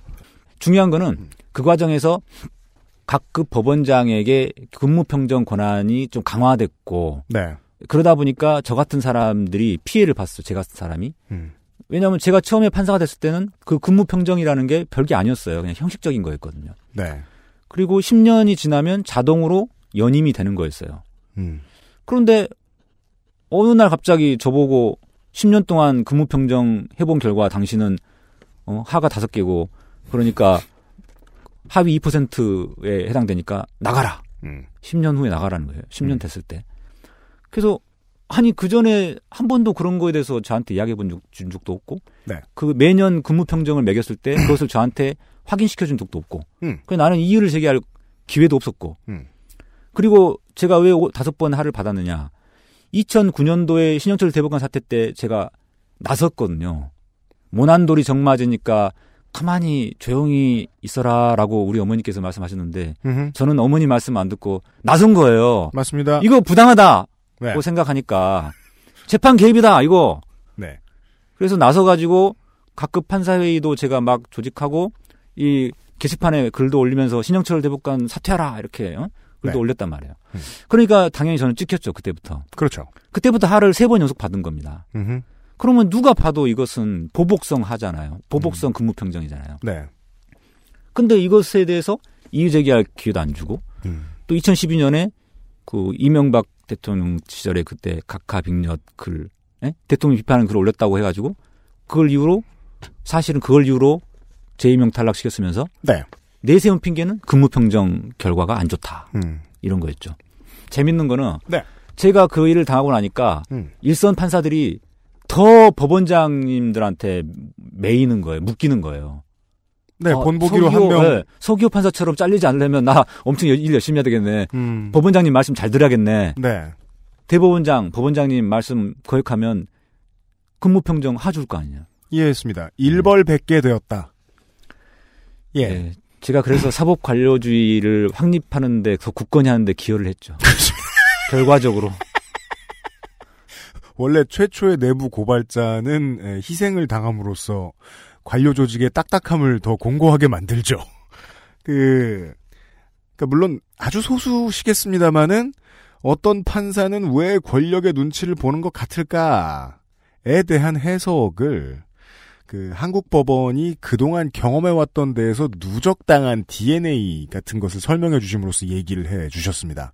Speaker 3: 중요한 거는 그 과정에서 각급 법원장에게 근무 평정 권한이 좀 강화됐고
Speaker 2: 네.
Speaker 3: 그러다 보니까 저 같은 사람들이 피해를 봤어. 제 같은 사람이.
Speaker 2: 음.
Speaker 3: 왜냐하면 제가 처음에 판사가 됐을 때는 그 근무 평정이라는 게 별게 아니었어요. 그냥 형식적인 거였거든요.
Speaker 2: 네.
Speaker 3: 그리고 10년이 지나면 자동으로 연임이 되는 거였어요.
Speaker 2: 음.
Speaker 3: 그런데 어느 날 갑자기 저보고 10년 동안 근무 평정 해본 결과 당신은 어, 하가 다섯 개고 그러니까 하위 2%에 해당되니까 나가라.
Speaker 2: 음.
Speaker 3: 10년 후에 나가라는 거예요. 10년
Speaker 2: 음.
Speaker 3: 됐을 때. 그래서 아니 그 전에 한 번도 그런 거에 대해서 저한테 이야기해 본 적, 준 적도 없고,
Speaker 2: 네.
Speaker 3: 그 매년 근무 평정을 매겼을 때 그것을 저한테 확인시켜 준 적도 없고,
Speaker 2: 음.
Speaker 3: 그래서 나는 이유를 제기할 기회도 없었고,
Speaker 2: 음.
Speaker 3: 그리고 제가 왜 오- 다섯 번 하를 받았느냐? 2009년도에 신영철 대법관 사태 때 제가 나섰거든요. 모난돌이 정맞으니까 가만히 조용히 있어라라고 우리 어머니께서 말씀하셨는데
Speaker 2: 음흠.
Speaker 3: 저는 어머니 말씀 안 듣고 나선 거예요.
Speaker 2: 맞습니다.
Speaker 3: 이거 부당하다고
Speaker 2: 네.
Speaker 3: 생각하니까 재판 개입이다 이거.
Speaker 2: 네.
Speaker 3: 그래서 나서 가지고 각급 판사회의도 제가 막 조직하고 이 게시판에 글도 올리면서 신영철 대법관 사퇴하라 이렇게 어? 글도
Speaker 2: 네.
Speaker 3: 올렸단 말이에요.
Speaker 2: 음.
Speaker 3: 그러니까 당연히 저는 찍혔죠 그때부터.
Speaker 2: 그렇죠.
Speaker 3: 그때부터 하를 세 번 연속 받은 겁니다.
Speaker 2: 음흠.
Speaker 3: 그러면 누가 봐도 이것은 보복성 하잖아요.
Speaker 2: 음.
Speaker 3: 보복성 근무 평정이잖아요.
Speaker 2: 네.
Speaker 3: 근데 이것에 대해서 이의 제기할 기회도 안 주고
Speaker 2: 음.
Speaker 3: 또 2012년에 그 이명박 대통령 시절에 그때 각하 빅엿 글 예? 대통령 비판하는 글을 올렸다고 해가지고 그걸 이후로 사실은 그걸 이후로 재임명 탈락시켰으면서
Speaker 2: 네.
Speaker 3: 내세운 핑계는 근무평정 결과가 안 좋다
Speaker 2: 음.
Speaker 3: 이런 거였죠. 재밌는 거는
Speaker 2: 네.
Speaker 3: 제가 그 일을 당하고 나니까
Speaker 2: 음.
Speaker 3: 일선 판사들이 더 법원장님들한테 매이는 거예요, 묶이는 거예요.
Speaker 2: 네,
Speaker 3: 어,
Speaker 2: 본보기로
Speaker 3: 서기호,
Speaker 2: 한 명.
Speaker 3: 예, 서기호 판사처럼 잘리지 않으려면 나 엄청 일 열심히 해야 되겠네.
Speaker 2: 음.
Speaker 3: 법원장님 말씀 잘 들어야겠네.
Speaker 2: 네.
Speaker 3: 대법원장, 법원장님 말씀 거역하면 근무평정 하줄 거 아니냐.
Speaker 2: 이해했습니다. 일벌백계 되었다. 예.
Speaker 3: 예, 제가 그래서 사법 관료주의를 확립하는데 더 굳건히 하는데 기여를 했죠. 결과적으로.
Speaker 2: 원래 최초의 내부 고발자는 에, 희생을 당함으로써 관료 조직의 딱딱함을 더 공고하게 만들죠. 그, 그러니까 물론 아주 소수시겠습니다만은 어떤 판사는 왜 권력의 눈치를 보는 것 같을까에 대한 해석을 그 한국 법원이 그동안 경험해왔던 데에서 누적당한 DNA 같은 것을 설명해 주심으로써 얘기를 해 주셨습니다.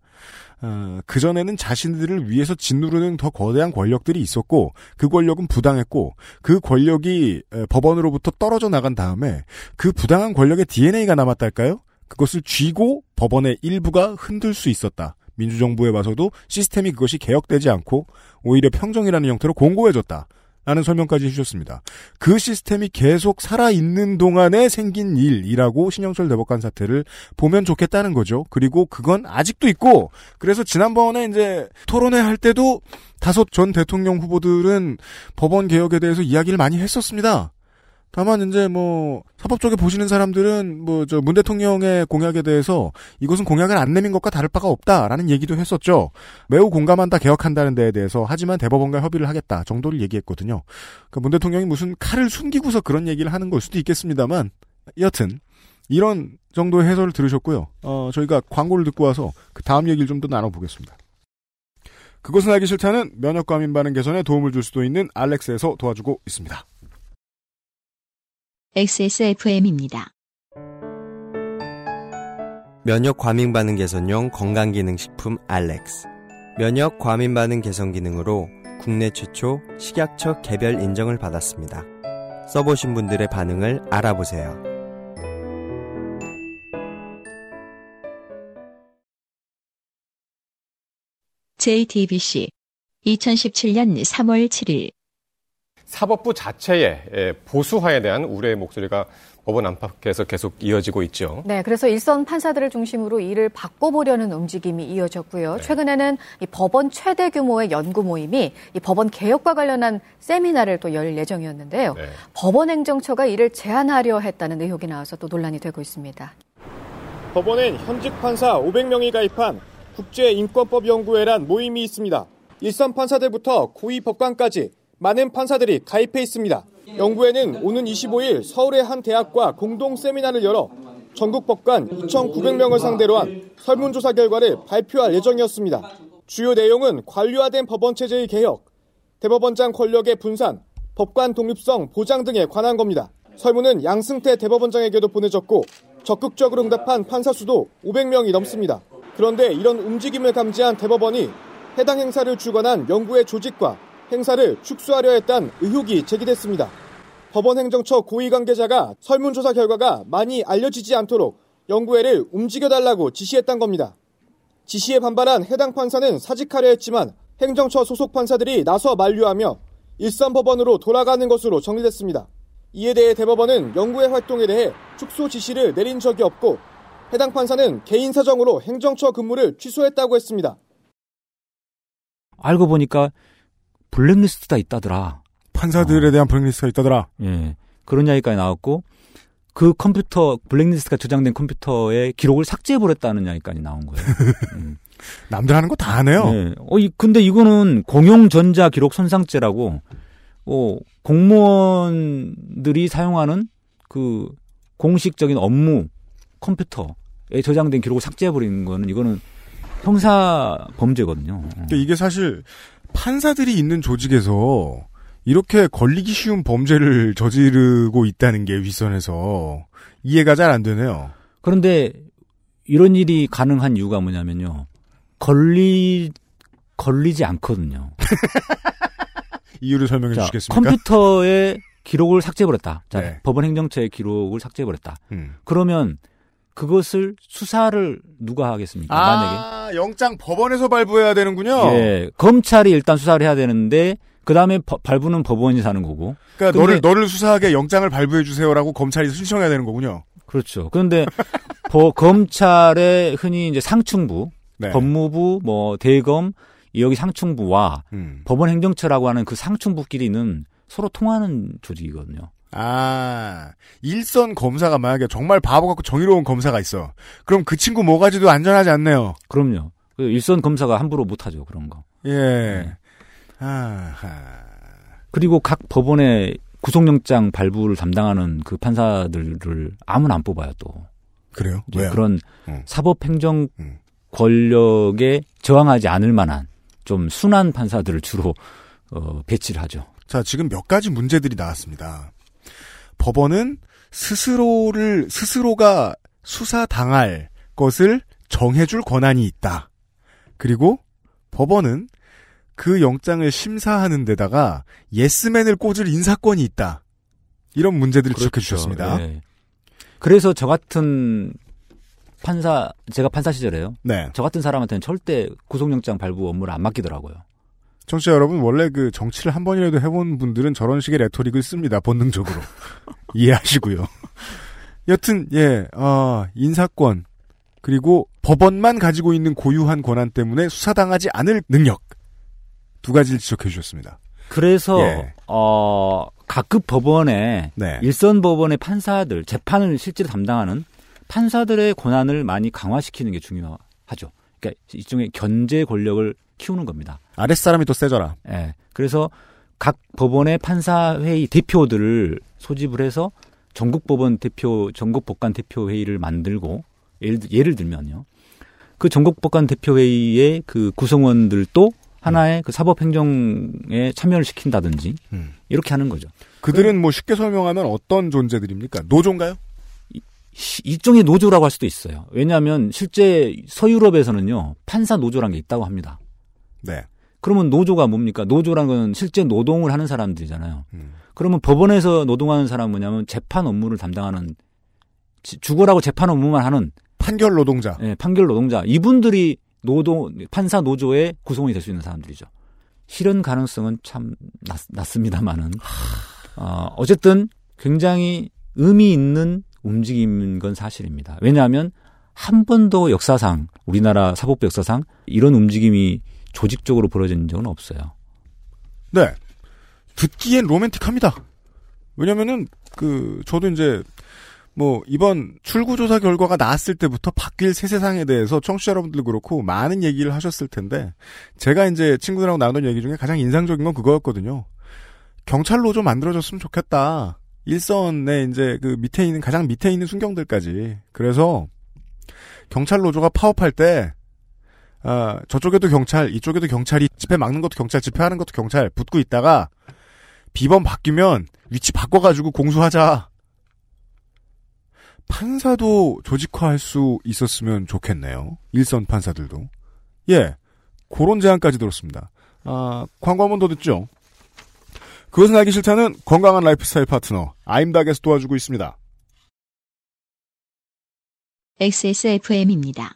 Speaker 2: 어, 그전에는 자신들을 위해서 짓누르는 더 거대한 권력들이 있었고, 그 권력은 부당했고, 그 권력이 에, 법원으로부터 떨어져 나간 다음에 그 부당한 권력의 DNA가 남았달까요? 그것을 쥐고 법원의 일부가 흔들 수 있었다. 민주정부에 와서도 시스템이 그것이 개혁되지 않고 오히려 평정이라는 형태로 공고해졌다. 라는 설명까지 해주셨습니다. 그 시스템이 계속 살아있는 동안에 생긴 일이라고 신영철 대법관 사태를 보면 좋겠다는 거죠. 그리고 그건 아직도 있고, 그래서 지난번에 이제 토론회 할 때도 다섯 전 대통령 후보들은 법원 개혁에 대해서 이야기를 많이 했었습니다. 다만 이제 뭐 사법 쪽에 보시는 사람들은 뭐 저 문 대통령의 공약에 대해서 이것은 공약을 안 내민 것과 다를 바가 없다라는 얘기도 했었죠. 매우 공감한다 개혁한다는 데에 대해서 하지만 대법원과 협의를 하겠다 정도를 얘기했거든요. 그러니까 문 대통령이 무슨 칼을 숨기고서 그런 얘기를 하는 걸 수도 있겠습니다만 여튼 이런 정도의 해설을 들으셨고요. 어 저희가 광고를 듣고 와서 그 다음 얘기를 좀 더 나눠보겠습니다. 그것은 알기 싫다는 면역 과 민 반응 개선에 도움을 줄 수도 있는 알렉스에서 도와주고 있습니다.
Speaker 1: XSFM입니다.
Speaker 8: 면역 과민 반응 개선용 건강 기능 식품 알렉스. 면역 과민 반응 개선 기능으로 국내 최초 식약처 개별 인정을 받았습니다. 써보신 분들의 반응을 알아보세요.
Speaker 1: JTBC 2017년 3월 7일
Speaker 9: 사법부 자체의 예, 보수화에 대한 우려의 목소리가 법원 안팎에서 계속 이어지고 있죠.
Speaker 10: 네, 그래서 일선 판사들을 중심으로 일을 바꿔보려는 움직임이 이어졌고요.
Speaker 9: 네.
Speaker 10: 최근에는 이 법원 최대 규모의 연구 모임이 이 법원 개혁과 관련한 세미나를 또 열 예정이었는데요.
Speaker 9: 네.
Speaker 10: 법원 행정처가 이를 제한하려 했다는 의혹이 나와서 또 논란이 되고 있습니다.
Speaker 11: 법원엔 현직 판사 500명이 가입한 국제인권법연구회란 모임이 있습니다. 일선 판사들부터 고위 법관까지 많은 판사들이 가입해 있습니다. 연구회는 오는 25일 서울의 한 대학과 공동 세미나를 열어 전국 법관 2,900명을 상대로 한 설문조사 결과를 발표할 예정이었습니다. 주요 내용은 관료화된 법원 체제의 개혁, 대법원장 권력의 분산, 법관 독립성 보장 등에 관한 겁니다. 설문은 양승태 대법원장에게도 보내졌고 적극적으로 응답한 판사 수도 500명이 넘습니다. 그런데 이런 움직임을 감지한 대법원이 해당 행사를 주관한 연구의 조직과 행사를 축소하려 했다는 의혹이 제기됐습니다. 법원 행정처 고위 관계자가 설문조사 결과가 많이 알려지지 않도록 연구회를 움직여달라고 지시했던 겁니다. 지시에 반발한 해당 판사는 사직하려 했지만 행정처 소속 판사들이 나서 만류하며 일선 법원으로 돌아가는 것으로 정리됐습니다. 이에 대해 대법원은 연구회 활동에 대해 축소 지시를 내린 적이 없고 해당 판사는 개인 사정으로 행정처 근무를 취소했다고 했습니다.
Speaker 3: 알고 보니까 블랙리스트가 있다더라.
Speaker 2: 판사들에 대한 블랙리스트가 있다더라.
Speaker 3: 예. 그런 이야기까지 나왔고 그 컴퓨터 블랙리스트가 저장된 컴퓨터의 기록을 삭제해 버렸다는 이야기까지 나온 거예요. 음.
Speaker 2: 남들 하는 거 다 하네요.
Speaker 3: 네. 어, 이, 근데 이거는 공용 전자 기록 손상죄라고 어, 공무원들이 사용하는 그 공식적인 업무 컴퓨터에 저장된 기록을 삭제해 버리는 거는 이거는 형사 범죄거든요.
Speaker 2: 그러니까 이게 사실 판사들이 있는 조직에서 이렇게 걸리기 쉬운 범죄를 저지르고 있다는 게 윗선에서 이해가 잘 안 되네요.
Speaker 3: 그런데 이런 일이 가능한 이유가 뭐냐면요. 걸리 걸리지 않거든요.
Speaker 2: 이유를 설명해
Speaker 3: 자,
Speaker 2: 주시겠습니까?
Speaker 3: 컴퓨터의 기록을 삭제해버렸다. 자,
Speaker 2: 네.
Speaker 3: 법원 행정처의 기록을 삭제해버렸다.
Speaker 2: 음.
Speaker 3: 그러면 그것을 수사를 누가 하겠습니까? 만약에.
Speaker 2: 아, 영장 법원에서 발부해야 되는군요.
Speaker 3: 예, 검찰이 일단 수사를 해야 되는데 그 다음에 발부는 법원이 사는 거고.
Speaker 2: 그러니까 너를 너를 수사하게 영장을 발부해 주세요라고 검찰이 신청해야 되는 거군요.
Speaker 3: 그렇죠. 그런데 버- 검찰의 흔히 이제 상층부,
Speaker 2: 네.
Speaker 3: 법무부, 뭐 대검, 여기 상층부와
Speaker 2: 음.
Speaker 3: 법원 행정처라고 하는 그 상층부끼리는 서로 통하는 조직이거든요.
Speaker 2: 아, 일선 검사가 만약에 정말 바보 같고 정의로운 검사가 있어. 그럼 그 친구 뭐가지도 안전하지 않네요.
Speaker 3: 그럼요. 그 일선 검사가 함부로 못하죠 그런 거.
Speaker 2: 예. 아하.
Speaker 3: 그리고 각 법원의 구속영장 발부를 담당하는 그 판사들을 아무나 안 뽑아요 또.
Speaker 2: 그래요? 왜요?
Speaker 3: 그런
Speaker 2: 음.
Speaker 3: 사법행정
Speaker 2: 음.
Speaker 3: 권력에 저항하지 않을 만한 좀 순한 판사들을 주로 어, 배치를 하죠.
Speaker 2: 자, 지금 몇 가지 문제들이 나왔습니다. 법원은 스스로를, 스스로가 수사당할 것을 정해줄 권한이 있다. 그리고 법원은 그 영장을 심사하는 데다가 예스맨을 꽂을 인사권이 있다. 이런 문제들을 지적해 주셨습니다.
Speaker 3: 예. 그래서 저 같은 판사, 제가 판사 시절에요.
Speaker 2: 네.
Speaker 3: 저 같은 사람한테는 절대 구속영장 발부 업무를 안 맡기더라고요.
Speaker 2: 청취자 여러분, 원래 그 정치를 한 번이라도 해본 분들은 저런 식의 레토릭을 씁니다. 본능적으로. 이해하시고요. 여튼, 예, 어, 인사권, 그리고 법원만 가지고 있는 고유한 권한 때문에 수사당하지 않을 능력. 두 가지를 지적해 주셨습니다.
Speaker 3: 그래서
Speaker 2: 예.
Speaker 3: 어 각급 법원의
Speaker 2: 네.
Speaker 3: 일선 법원의 판사들 재판을 실제로 담당하는 판사들의 권한을 많이 강화시키는 게 중요하죠. 그러니까 일종의 견제 권력을 키우는 겁니다.
Speaker 2: 아랫사람이 또 세져라.
Speaker 3: 예. 그래서 각 법원의 판사회의 대표들을 소집을 해서 전국 법원 대표, 전국 법관 대표 회의를 만들고 예를, 들- 예를 들면요. 그 전국 법관 대표 회의의 그 구성원들도 하나의 그 사법 행정에 참여를 시킨다든지
Speaker 2: 음.
Speaker 3: 이렇게 하는 거죠.
Speaker 2: 그들은 뭐 쉽게 설명하면 어떤 존재들입니까? 노조인가요?
Speaker 3: 시- 일종의 노조라고 할 수도 있어요. 왜냐하면 실제 서유럽에서는요 판사 노조란 게 있다고 합니다.
Speaker 2: 네.
Speaker 3: 그러면 노조가 뭡니까? 노조란 건 실제 노동을 하는 사람들이잖아요.
Speaker 2: 음.
Speaker 3: 그러면 법원에서 노동하는 사람은 뭐냐면 재판 업무를 담당하는 지- 죽어라고 재판 업무만 하는
Speaker 2: 판결 노동자.
Speaker 3: 예, 판결 노동자 이분들이 노동 판사 노조의 구성원이 될 수 있는 사람들이죠. 실현 가능성은 참 낮, 낮습니다만은 어, 어쨌든 굉장히 의미 있는 움직임인 건 사실입니다. 왜냐하면 한 번도 역사상 우리나라 사법부 역사상 이런 움직임이 조직적으로 벌어진 적은 없어요.
Speaker 2: 네. 듣기엔 로맨틱합니다. 왜냐면은, 그, 저도 이제, 뭐, 이번 출구조사 결과가 나왔을 때부터 바뀔 새 세상에 대해서 청취자 여러분들 그렇고 많은 얘기를 하셨을 텐데, 제가 이제 친구들하고 나눈 얘기 중에 가장 인상적인 건 그거였거든요. 경찰로 좀 만들어졌으면 좋겠다. 일선에 이제 그 밑에 있는, 가장 밑에 있는 순경들까지. 그래서, 경찰 노조가 파업할 때, 아, 저쪽에도 경찰, 이쪽에도 경찰이 집회 막는 것도 경찰, 집회하는 것도 경찰 붙고 있다가 비번 바뀌면 위치 바꿔가지고 공수하자. 판사도 조직화할 수 있었으면 좋겠네요. 일선 판사들도. 예. 그런 제안까지 들었습니다. 아, 광고 한 번 더 듣죠. 그것은 알기 싫다는 건강한 라이프 스타일 파트너, 아임닭에서 도와주고 있습니다.
Speaker 1: XSFM입니다.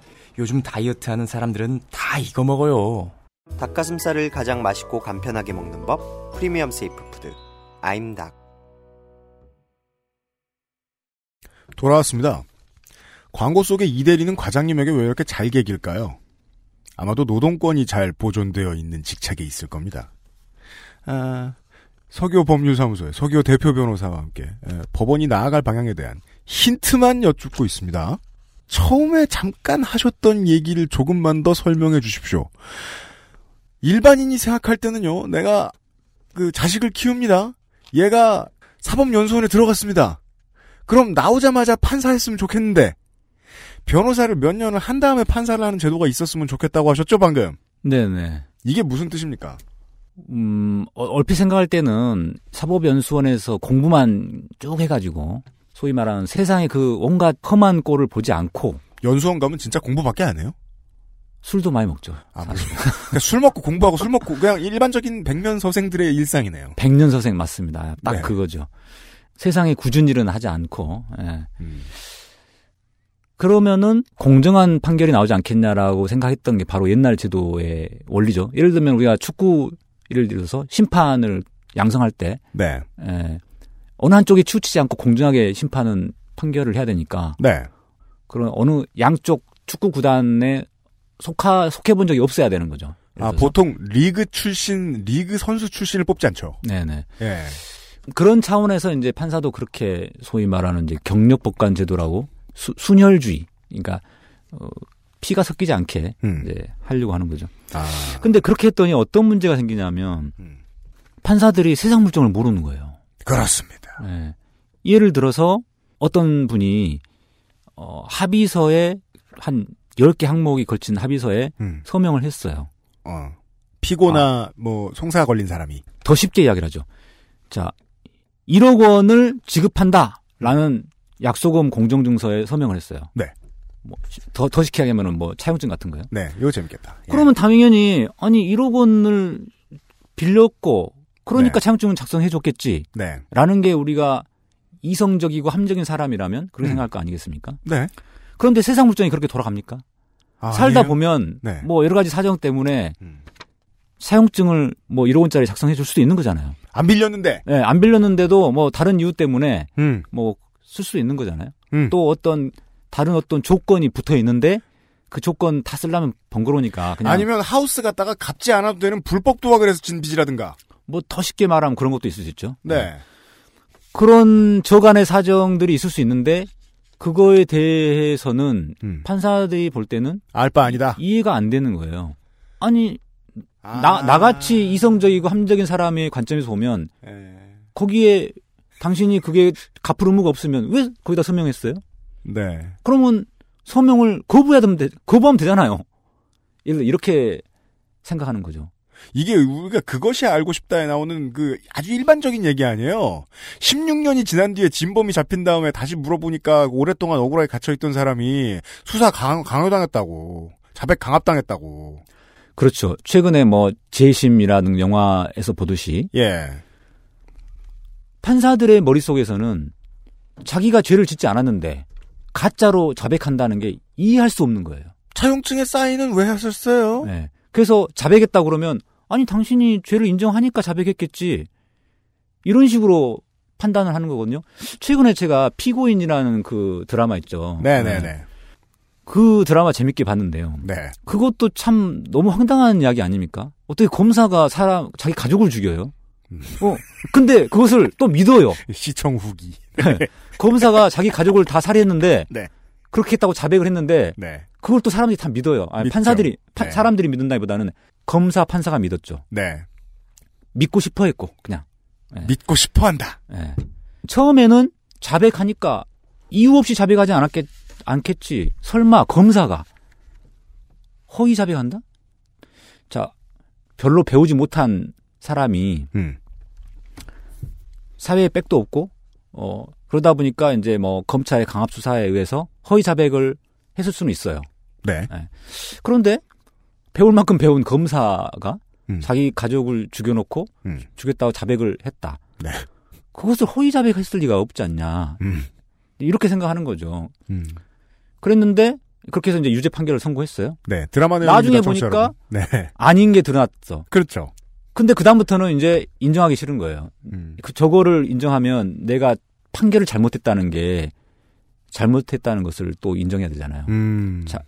Speaker 12: 요즘 다이어트 하는 사람들은 다 이거 먹어요.
Speaker 8: 닭가슴살을 가장 맛있고 간편하게 먹는 법 프리미엄 safe food 아임닭
Speaker 2: 돌아왔습니다. 광고 속의 이대리는 과장님에게 왜 이렇게 잘 개길까요? 아마도 노동권이 잘 보존되어 있는 직책에 있을 겁니다. 아, 서교 법률사무소의 서교 대표 변호사와 함께 에, 법원이 나아갈 방향에 대한 힌트만 여쭙고 있습니다. 처음에 잠깐 하셨던 얘기를 조금만 더 설명해 주십시오. 일반인이 생각할 때는요, 내가 그 자식을 키웁니다. 얘가 사법연수원에 들어갔습니다. 그럼 나오자마자 판사했으면 좋겠는데 변호사를 몇 년을 한 다음에 판사를 하는 제도가 있었으면 좋겠다고 하셨죠 방금.
Speaker 3: 네네.
Speaker 2: 이게 무슨 뜻입니까?
Speaker 3: 음, 어, 얼핏 생각할 때는 사법연수원에서 공부만 쭉 해가지고 소위 말하는 세상의 그 온갖 험한 꼴을 보지 않고
Speaker 2: 연수원 가면 진짜 공부밖에 안 해요?
Speaker 3: 술도 많이 먹죠.
Speaker 2: 아, 그러니까 술 먹고 공부하고 술 먹고 그냥 일반적인 백면 서생들의 일상이네요.
Speaker 3: 백년 서생 맞습니다. 딱
Speaker 2: 네.
Speaker 3: 그거죠. 세상에 굳은 일은 하지 않고. 예.
Speaker 2: 음.
Speaker 3: 그러면은 공정한 판결이 나오지 않겠냐라고 생각했던 게 바로 옛날 제도의 원리죠. 예를 들면 우리가 축구 예를 들어서 심판을 양성할 때
Speaker 2: 네.
Speaker 3: 예, 어느 한쪽이 치우치지 않고 공정하게 심판은 판결을 해야 되니까
Speaker 2: 네.
Speaker 3: 그런 어느 양쪽 축구 구단에 속하 속해 본 적이 없어야 되는 거죠.
Speaker 2: 아. 보통 리그 출신, 리그 선수 출신을 뽑지 않죠.
Speaker 3: 네네.
Speaker 2: 예.
Speaker 3: 그런 차원에서 이제 판사도 그렇게 소위 말하는 이제 경력 법관 제도라고 수, 순혈주의, 그러니까 어, 피가 섞이지 않게
Speaker 2: 음.
Speaker 3: 이제 하려고 하는 거죠.
Speaker 2: 아.
Speaker 3: 근데 그렇게 했더니 어떤 문제가 생기냐면
Speaker 2: 음.
Speaker 3: 판사들이 세상 물정을 모르는 거예요.
Speaker 2: 그렇습니다.
Speaker 3: 예. 예를 들어서 어떤 분이 어, 합의서에 한 10개 항목이 걸친 합의서에
Speaker 2: 음.
Speaker 3: 서명을 했어요.
Speaker 2: 어. 피고나
Speaker 3: 아.
Speaker 2: 뭐 송사 걸린 사람이.
Speaker 3: 더 쉽게 이야기를 하죠. 자, 1억 원을 지급한다라는 약소금 공정증서에 서명을 했어요.
Speaker 2: 네.
Speaker 3: 뭐, 더, 더 쉽게 하면은 뭐, 차용증 같은 거요.
Speaker 2: 네, 이거 재밌겠다. 예.
Speaker 3: 그러면 당연히, 아니, 1억 원을 빌렸고, 그러니까
Speaker 2: 네.
Speaker 3: 차용증은 작성해줬겠지.
Speaker 2: 네.
Speaker 3: 라는 게 우리가 이성적이고 함적인 사람이라면 그렇게
Speaker 2: 음.
Speaker 3: 생각할 거 아니겠습니까?
Speaker 2: 네.
Speaker 3: 그런데 세상 물정이 그렇게 돌아갑니까?
Speaker 2: 아,
Speaker 3: 살다
Speaker 2: 아니에요?
Speaker 3: 보면,
Speaker 2: 네.
Speaker 3: 뭐, 여러 가지 사정 때문에
Speaker 2: 음.
Speaker 3: 사용증을 뭐 1억 원짜리 작성해 줄 수도 있는 거잖아요.
Speaker 2: 안 빌렸는데.
Speaker 3: 예, 안 빌렸는데도 뭐 다른 이유 때문에
Speaker 2: 음.
Speaker 3: 뭐쓸수 있는 거잖아요.
Speaker 2: 음.
Speaker 3: 또 어떤 다른 어떤 조건이 붙어 있는데 그 조건 다 쓰려면 번거로우니까 그냥
Speaker 2: 아니면 하우스 갔다가 갚지 않아도 되는 불법 도박을 해서 진 빚이라든가.
Speaker 3: 뭐 더 쉽게 말하면 그런 것도 있을 수 있죠.
Speaker 2: 네.
Speaker 3: 그런 저간의 사정들이 있을 수 있는데 그거에 대해서는
Speaker 2: 음.
Speaker 3: 판사들이 볼 때는
Speaker 2: 알 바 아니다.
Speaker 3: 이해가 안 되는 거예요. 아니
Speaker 2: 아.
Speaker 3: 나 나같이 이성적이고 함적인 사람의 관점에서 보면
Speaker 2: 예.
Speaker 3: 거기에 당신이 그게 갚을 의무가 없으면 왜 거기다 서명했어요?
Speaker 2: 네.
Speaker 3: 그러면 서명을 거부해야 되면 되, 거부하면 되잖아요. 이렇게 생각하는 거죠.
Speaker 2: 이게 우리가 그것이 알고 싶다에 나오는 그 아주 일반적인 얘기 아니에요. 16년이 지난 뒤에 진범이 잡힌 다음에 다시 물어보니까 오랫동안 억울하게 갇혀있던 사람이 수사 강, 강요당했다고. 자백 강압당했다고.
Speaker 3: 그렇죠. 최근에 뭐 재심이라는 영화에서 보듯이
Speaker 2: 예.
Speaker 3: 판사들의 머릿속에서는 자기가 죄를 짓지 않았는데 가짜로 자백한다는 게 이해할 수 없는 거예요.
Speaker 2: 차용증에 사인은 왜 하셨어요?
Speaker 3: 네. 그래서 자백했다 그러면 아니 당신이 죄를 인정하니까 자백했겠지. 이런 식으로 판단을 하는 거거든요. 최근에 제가 피고인이라는 그 드라마 있죠.
Speaker 2: 네네네.
Speaker 3: 네. 그 드라마 재밌게 봤는데요.
Speaker 2: 네.
Speaker 3: 그것도 참 너무 황당한 이야기 아닙니까? 어떻게 검사가 사람 자기 가족을 죽여요? 어, 근데 그것을 또 믿어요.
Speaker 2: 시청 후기.
Speaker 3: 네. 검사가 자기 가족을 다 살해했는데
Speaker 2: 네.
Speaker 3: 그렇게 했다고 자백을 했는데
Speaker 2: 네.
Speaker 3: 그걸 또 사람들이 다 믿어요. 아니. 판사들이 파-
Speaker 2: 네.
Speaker 3: 사람들이 믿는다기보다는 검사 판사가 믿었죠.
Speaker 2: 네.
Speaker 3: 믿고 싶어 했고 그냥
Speaker 2: 믿고 싶어 한다.
Speaker 3: 예. 처음에는 자백하니까 이유 없이 자백하지 않았겠 않겠지. 설마 검사가 허위 자백한다? 자, 별로 배우지 못한 사람이
Speaker 2: 음.
Speaker 3: 사회에 백도 없고 어 그러다 보니까 이제 뭐 검찰의 강압 수사에 의해서 허위 자백을 했을 수는 있어요.
Speaker 2: 네.
Speaker 3: 그런데 배울 만큼 배운 검사가
Speaker 2: 음.
Speaker 3: 자기 가족을 죽여놓고
Speaker 2: 음.
Speaker 3: 죽였다고 자백을 했다.
Speaker 2: 네.
Speaker 3: 그것을 허위 자백했을 리가 없지 않냐.
Speaker 2: 음.
Speaker 3: 이렇게 생각하는 거죠.
Speaker 2: 음.
Speaker 3: 그랬는데 그렇게 해서 이제 유죄 판결을 선고했어요.
Speaker 2: 네. 드라마.
Speaker 3: 나중에 보니까.
Speaker 2: 네.
Speaker 3: 아닌 게 드러났어.
Speaker 2: 그렇죠.
Speaker 3: 근데 그 다음부터는 이제 인정하기 싫은 거예요.
Speaker 2: 음.
Speaker 3: 그 저거를 인정하면 내가 판결을 잘못했다는 게 잘못했다는 것을 또 인정해야 되잖아요.
Speaker 2: 음.
Speaker 3: 자,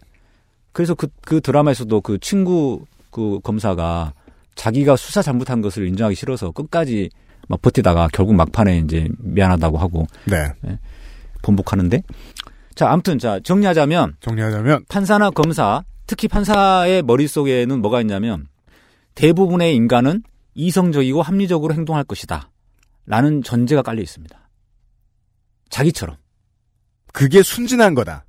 Speaker 3: 그래서 그, 그 드라마에서도 그 친구 그 검사가 자기가 수사 잘못한 것을 인정하기 싫어서 끝까지 막 버티다가 결국 막판에 이제 미안하다고 하고
Speaker 2: 네.
Speaker 3: 번복하는데 자, 아무튼 자, 정리하자면
Speaker 2: 정리하자면
Speaker 3: 판사나 검사, 특히 판사의 머릿속에는 뭐가 있냐면 대부분의 인간은 이성적이고 합리적으로 행동할 것이다. 라는 전제가 깔려 있습니다. 자기처럼.
Speaker 2: 그게 순진한 거다.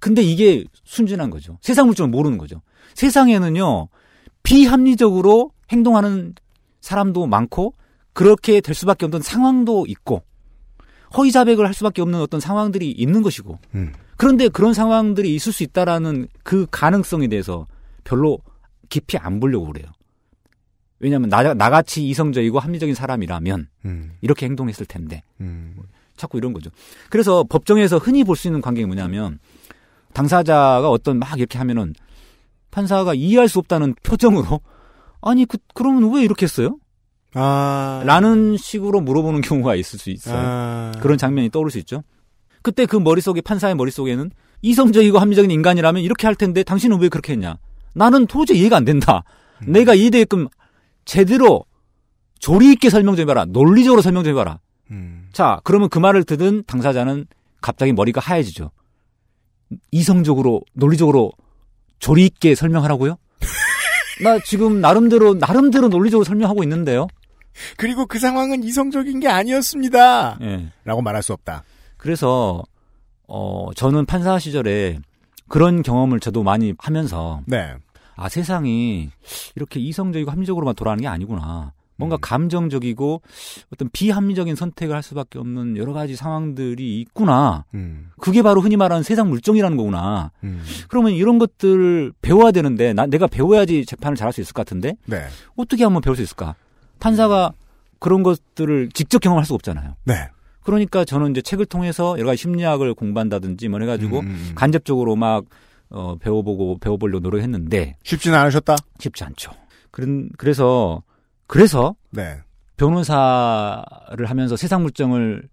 Speaker 3: 근데 이게 순진한 거죠. 세상 물정을 모르는 거죠. 세상에는요, 비합리적으로 행동하는 사람도 많고, 그렇게 될 수밖에 없는 상황도 있고, 허위 자백을 할 수밖에 없는 어떤 상황들이 있는 것이고,
Speaker 2: 음.
Speaker 3: 그런데 그런 상황들이 있을 수 있다라는 그 가능성에 대해서 별로 깊이 안 보려고 그래요. 왜냐하면 나, 나같이 이성적이고 합리적인 사람이라면
Speaker 2: 음.
Speaker 3: 이렇게 행동했을 텐데
Speaker 2: 음.
Speaker 3: 자꾸 이런 거죠. 그래서 법정에서 흔히 볼 수 있는 관계가 뭐냐면 당사자가 어떤 막 이렇게 하면은 판사가 이해할 수 없다는 표정으로 아니 그 그러면 왜 이렇게 했어요?
Speaker 2: 아.
Speaker 3: 라는 식으로 물어보는 경우가 있을 수 있어요.
Speaker 2: 아.
Speaker 3: 그런 장면이 떠오를 수 있죠. 그때 그 머릿속에 판사의 머릿속에는 이성적이고 합리적인 인간이라면 이렇게 할 텐데 당신은 왜 그렇게 했냐? 나는 도저히 이해가 안 된다.
Speaker 2: 음.
Speaker 3: 내가 이해되게끔 제대로 조리 있게 설명 좀 해봐라. 논리적으로 설명 좀 해봐라.
Speaker 2: 음.
Speaker 3: 자, 그러면 그 말을 듣은 당사자는 갑자기 머리가 하얘지죠. 이성적으로, 논리적으로 조리 있게 설명하라고요? 나 지금 나름대로, 나름대로 논리적으로 설명하고 있는데요?
Speaker 2: 그리고 그 상황은 이성적인 게 아니었습니다.
Speaker 3: 예.
Speaker 2: 라고 말할 수 없다.
Speaker 3: 그래서, 어, 저는 판사 시절에 그런 경험을 저도 많이 하면서,
Speaker 2: 네.
Speaker 3: 아, 세상이 이렇게 이성적이고 합리적으로만 돌아가는 게 아니구나. 뭔가 감정적이고 어떤 비합리적인 선택을 할 수밖에 없는 여러 가지 상황들이 있구나.
Speaker 2: 음.
Speaker 3: 그게 바로 흔히 말하는 세상 물정이라는 거구나.
Speaker 2: 음.
Speaker 3: 그러면 이런 것들을 배워야 되는데, 나, 내가 배워야지 재판을 잘할 수 있을 것 같은데,
Speaker 2: 네.
Speaker 3: 어떻게 하면 배울 수 있을까? 판사가 그런 것들을 직접 경험할 수가 없잖아요.
Speaker 2: 네.
Speaker 3: 그러니까 저는 이제 책을 통해서 여러 가지 심리학을 공부한다든지 뭐 해가지고
Speaker 2: 음, 음.
Speaker 3: 간접적으로 막, 어, 배워보고, 배워보려고 노력했는데,
Speaker 2: 쉽지는 않으셨다?
Speaker 3: 쉽지 않죠. 그런, 그래서, 그래서
Speaker 2: 네.
Speaker 3: 변호사를 하면서 세상 물정을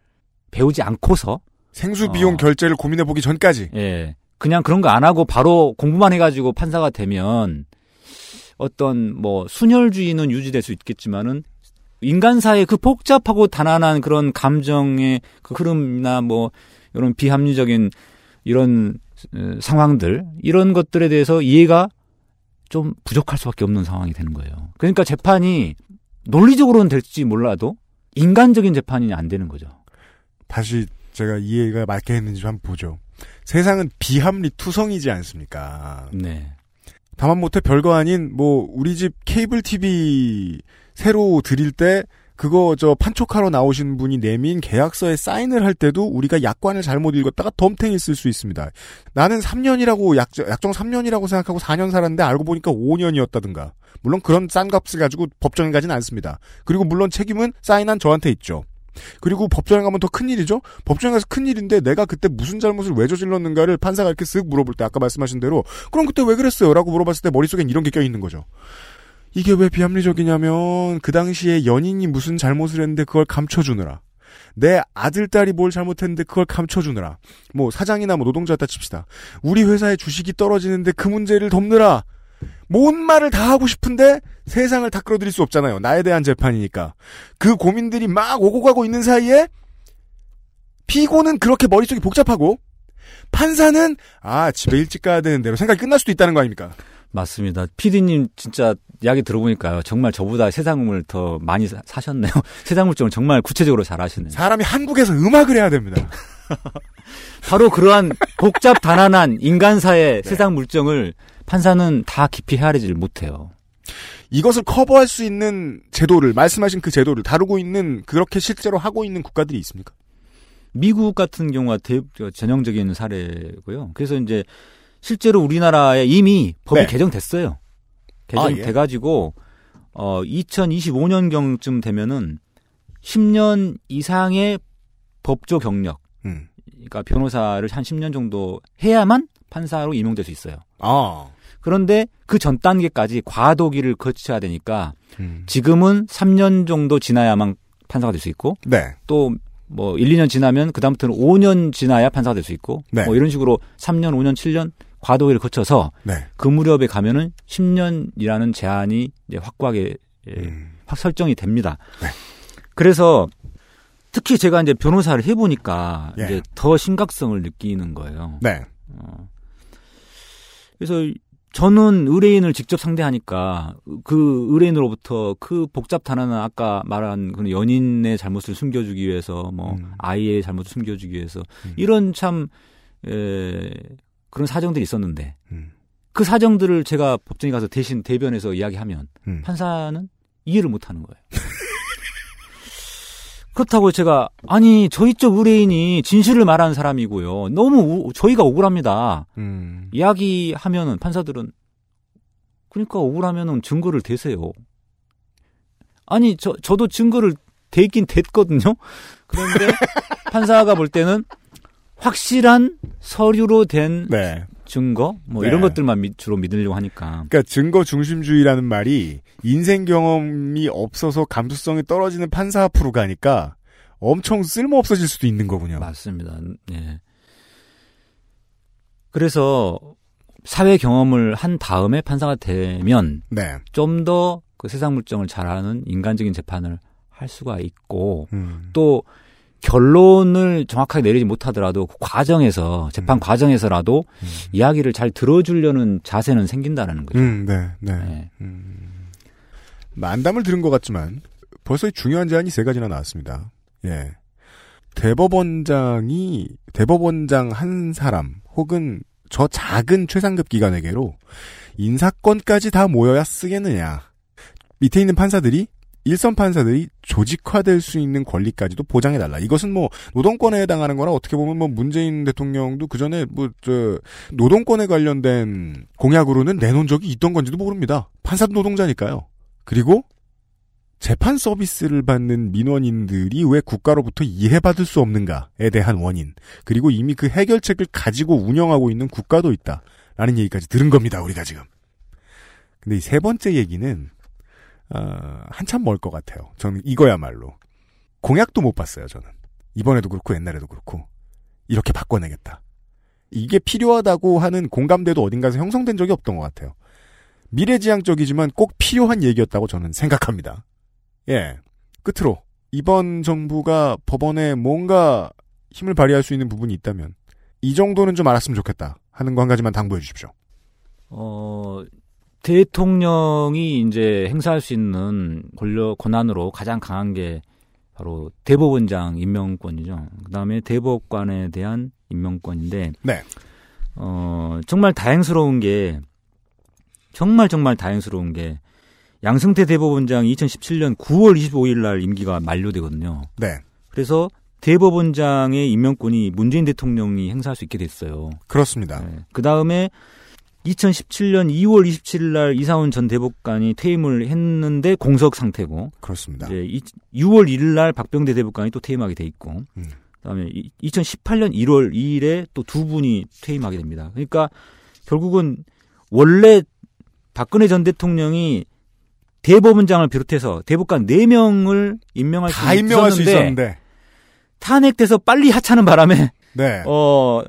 Speaker 3: 배우지 않고서
Speaker 2: 생수 비용
Speaker 3: 어.
Speaker 2: 결제를 고민해 보기 전까지.
Speaker 3: 예. 그냥 그런 거 안 하고 바로 공부만 해가지고 판사가 되면 어떤 뭐 순혈주의는 유지될 수 있겠지만은 인간사의 그 복잡하고 단안한 그런 감정의 그 흐름이나 뭐 이런 비합리적인 이런 어, 상황들 이런 것들에 대해서 이해가 좀 부족할 수밖에 없는 상황이 되는 거예요. 그러니까 재판이 논리적으로는 될지 몰라도 인간적인 재판이 안 되는 거죠.
Speaker 2: 다시 제가 이해가 맞게 했는지 좀 한번 보죠. 세상은 비합리 투성이지 않습니까?
Speaker 3: 네.
Speaker 2: 다만 못해 별거 아닌 뭐 우리 집 케이블 TV 새로 드릴 때 그거 저 판촉하러 나오신 분이 내민 계약서에 사인을 할 때도 우리가 약관을 잘못 읽었다가 덤탱이 쓸 수 있습니다. 나는 3년이라고 약, 약정 3년이라고 생각하고 4년 살았는데 알고 보니까 5년이었다든가. 물론 그런 싼 값을 가지고 법정에 가진 않습니다. 그리고 물론 책임은 사인한 저한테 있죠. 그리고 법정에 가면 더 큰일이죠? 법정에 가서 큰일인데 내가 그때 무슨 잘못을 왜 저질렀는가를 판사가 이렇게 쓱 물어볼 때 아까 말씀하신 대로 그럼 그때 왜 그랬어요? 라고 물어봤을 때 머릿속엔 이런 게 껴있는 거죠. 이게 왜 비합리적이냐면 그 당시에 연인이 무슨 잘못을 했는데 그걸 감춰주느라. 내 아들 딸이 뭘 잘못했는데 그걸 감춰주느라. 뭐 사장이나 뭐 노동자였다 칩시다. 우리 회사의 주식이 떨어지는데 그 문제를 덮느라. 뭔 말을 다 하고 싶은데 세상을 다 끌어들일 수 없잖아요. 나에 대한 재판이니까. 그 고민들이 막 오고 가고 있는 사이에 피고는 그렇게 머릿속이 복잡하고 판사는 아 집에 일찍 가야 되는 대로 생각이 끝날 수도 있다는 거 아닙니까?
Speaker 3: 맞습니다. 피디님 진짜 이야기 들어보니까요. 정말 저보다 세상을 더 많이 사, 사셨네요. 세상 물정을 정말 구체적으로 잘 아시네요.
Speaker 2: 사람이 한국에서 음악을 해야 됩니다.
Speaker 3: 바로 그러한 복잡 단안한 인간사의 네. 세상 물정을 판사는 다 깊이 헤아리지를 못해요.
Speaker 2: 이것을 커버할 수 있는 제도를 말씀하신 그 제도를 다루고 있는 그렇게 실제로 하고 있는 국가들이 있습니까?
Speaker 3: 미국 같은 경우가 대, 전형적인 사례고요. 그래서 이제 실제로 우리나라에 이미 법이 네. 개정됐어요. 개정돼가지고 아, 예. 어 2025년 경쯤 되면은 10년 이상의 법조 경력, 음. 그러니까 변호사를 한 10년 정도 해야만 판사로 임용될 수 있어요. 아. 그런데 그 전 단계까지 과도기를 거쳐야 되니까 음. 지금은 3년 정도 지나야만 판사가 될 수 있고 네. 또뭐 1, 2년 지나면 그다음부터는 5년 지나야 판사가 될 수 있고 네. 뭐 이런 식으로 3년, 5년, 7년 과도기를 거쳐서 네. 그 무렵에 가면은 10년이라는 제한이 이제 확고하게 예, 음. 확 설정이 됩니다. 네. 그래서 특히 제가 이제 변호사를 해보니까 예. 이제 더 심각성을 느끼는 거예요. 네. 어. 그래서 저는 의뢰인을 직접 상대하니까 그 의뢰인으로부터 그 복잡 단어는 아까 말한 그 연인의 잘못을 숨겨주기 위해서 뭐 음. 아이의 잘못을 숨겨주기 위해서 음. 이런 참 에, 그런 사정들이 있었는데 음. 그 사정들을 제가 법정에 가서 대신 대변해서 이야기하면 음. 판사는 이해를 못하는 거예요. 그렇다고 제가 아니 저희 쪽 의뢰인이 진실을 말하는 사람이고요. 너무 우, 저희가 억울합니다. 음. 이야기하면은 판사들은 그러니까 억울하면은 증거를 대세요. 아니 저 저도 증거를 대긴 됐거든요. 그런데 판사가 볼 때는 확실한 서류로 된 네. 증거 뭐 네. 이런 것들만 미, 주로 믿으려고 하니까.
Speaker 2: 그러니까 증거 중심주의라는 말이 인생 경험이 없어서 감수성이 떨어지는 판사 앞으로 가니까 엄청 쓸모 없어질 수도 있는 거군요.
Speaker 3: 맞습니다. 네. 그래서 사회 경험을 한 다음에 판사가 되면 네. 좀더 그 세상 물정을 잘 아는 인간적인 재판을 할 수가 있고 음. 또 결론을 정확하게 내리지 못하더라도 그 과정에서 재판 음. 과정에서라도 음. 이야기를 잘 들어주려는 자세는 생긴다는 거죠.
Speaker 2: 음, 네, 네. 네. 음. 만담을 들은 것 같지만 벌써 중요한 제안이 세 가지나 나왔습니다. 예. 대법원장이 대법원장 한 사람 혹은 저 작은 최상급 기관에게로 인사권까지 다 모여야 쓰겠느냐. 밑에 있는 판사들이 일선 판사들이 조직화될 수 있는 권리까지도 보장해달라. 이것은 뭐 노동권에 해당하는 거나 어떻게 보면 뭐 문재인 대통령도 그 전에 뭐 저 노동권에 관련된 공약으로는 내놓은 적이 있던 건지도 모릅니다. 판사도 노동자니까요. 그리고 재판 서비스를 받는 민원인들이 왜 국가로부터 이해받을 수 없는가에 대한 원인 그리고 이미 그 해결책을 가지고 운영하고 있는 국가도 있다라는 얘기까지 들은 겁니다. 우리가 지금. 근데 이 세 번째 얘기는 어, 한참 멀 것 같아요. 저는 이거야말로. 공약도 못 봤어요, 저는. 이번에도 그렇고 옛날에도 그렇고. 이렇게 바꿔내겠다. 이게 필요하다고 하는 공감대도 어딘가에서 형성된 적이 없던 것 같아요. 미래지향적이지만 꼭 필요한 얘기였다고 저는 생각합니다. 예. 끝으로 이번 정부가 법원에 뭔가 힘을 발휘할 수 있는 부분이 있다면 이 정도는 좀 알았으면 좋겠다 하는 거 한 가지만 당부해 주십시오. 어,
Speaker 3: 대통령이 이제 행사할 수 있는 권력 권한으로 가장 강한 게 바로 대법원장 임명권이죠. 그다음에 대법관에 대한 임명권인데 네. 어, 정말 다행스러운 게 정말 정말 다행스러운 게 양승태 대법원장이 2017년 9월 25일 날 임기가 만료되거든요.
Speaker 2: 네.
Speaker 3: 그래서 대법원장의 임명권이 문재인 대통령이 행사할 수 있게 됐어요.
Speaker 2: 그렇습니다.
Speaker 3: 그 다음에 2017년 2월 27일 날 이상훈 전 대법관이 퇴임을 했는데 공석 상태고.
Speaker 2: 그렇습니다.
Speaker 3: 이제 6월 1일 날 박병대 대법관이 또 퇴임하게 돼 있고.
Speaker 2: 음.
Speaker 3: 그다음에 2018년 1월 2일에 또 두 분이 퇴임하게 됩니다. 그러니까 결국은 원래 박근혜 전 대통령이 대법원장을 비롯해서 대법관 4명을 임명할
Speaker 2: 수다 임명할 수
Speaker 3: 있었는데
Speaker 2: 있었는데.
Speaker 3: 탄핵돼서 빨리 하차하는 바람에
Speaker 2: 네.
Speaker 3: 어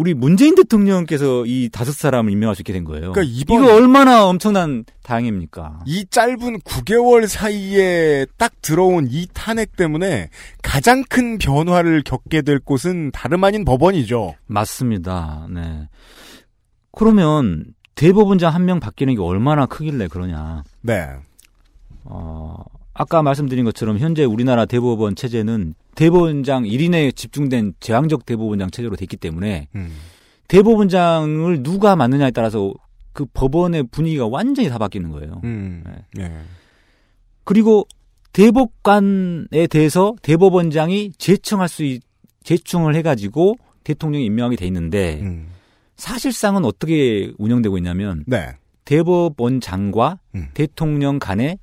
Speaker 3: 우리 문재인 대통령께서 이 다섯 사람을 있게 된 거예요.
Speaker 2: 그러니까 이번-
Speaker 3: 이거 얼마나 엄청난 다행입니까?
Speaker 2: 이 짧은 9개월 사이에 딱 들어온 이 탄핵 때문에 가장 큰 변화를 겪게 될 곳은 다름 아닌 법원이죠.
Speaker 3: 맞습니다. 네. 그러면 대법원장 한 명 바뀌는 게 얼마나 크길래 그러냐?
Speaker 2: 네.
Speaker 3: 어, 아까 말씀드린 것처럼 현재 우리나라 대법원 체제는 대법원장 1인에 집중된 제왕적 대법원장 체제로 됐기 때문에
Speaker 2: 음.
Speaker 3: 대법원장을 누가 맡느냐에 따라서 그 법원의 분위기가 완전히 다 바뀌는 거예요.
Speaker 2: 음. 예.
Speaker 3: 그리고 대법관에 대해서 대법원장이 제청할 수 있, 제청을 해가지고 대통령이 임명하게 돼 있는데
Speaker 2: 음.
Speaker 3: 사실상은 어떻게 운영되고 있냐면
Speaker 2: 네.
Speaker 3: 대법원장과
Speaker 2: 음.
Speaker 3: 대통령 간에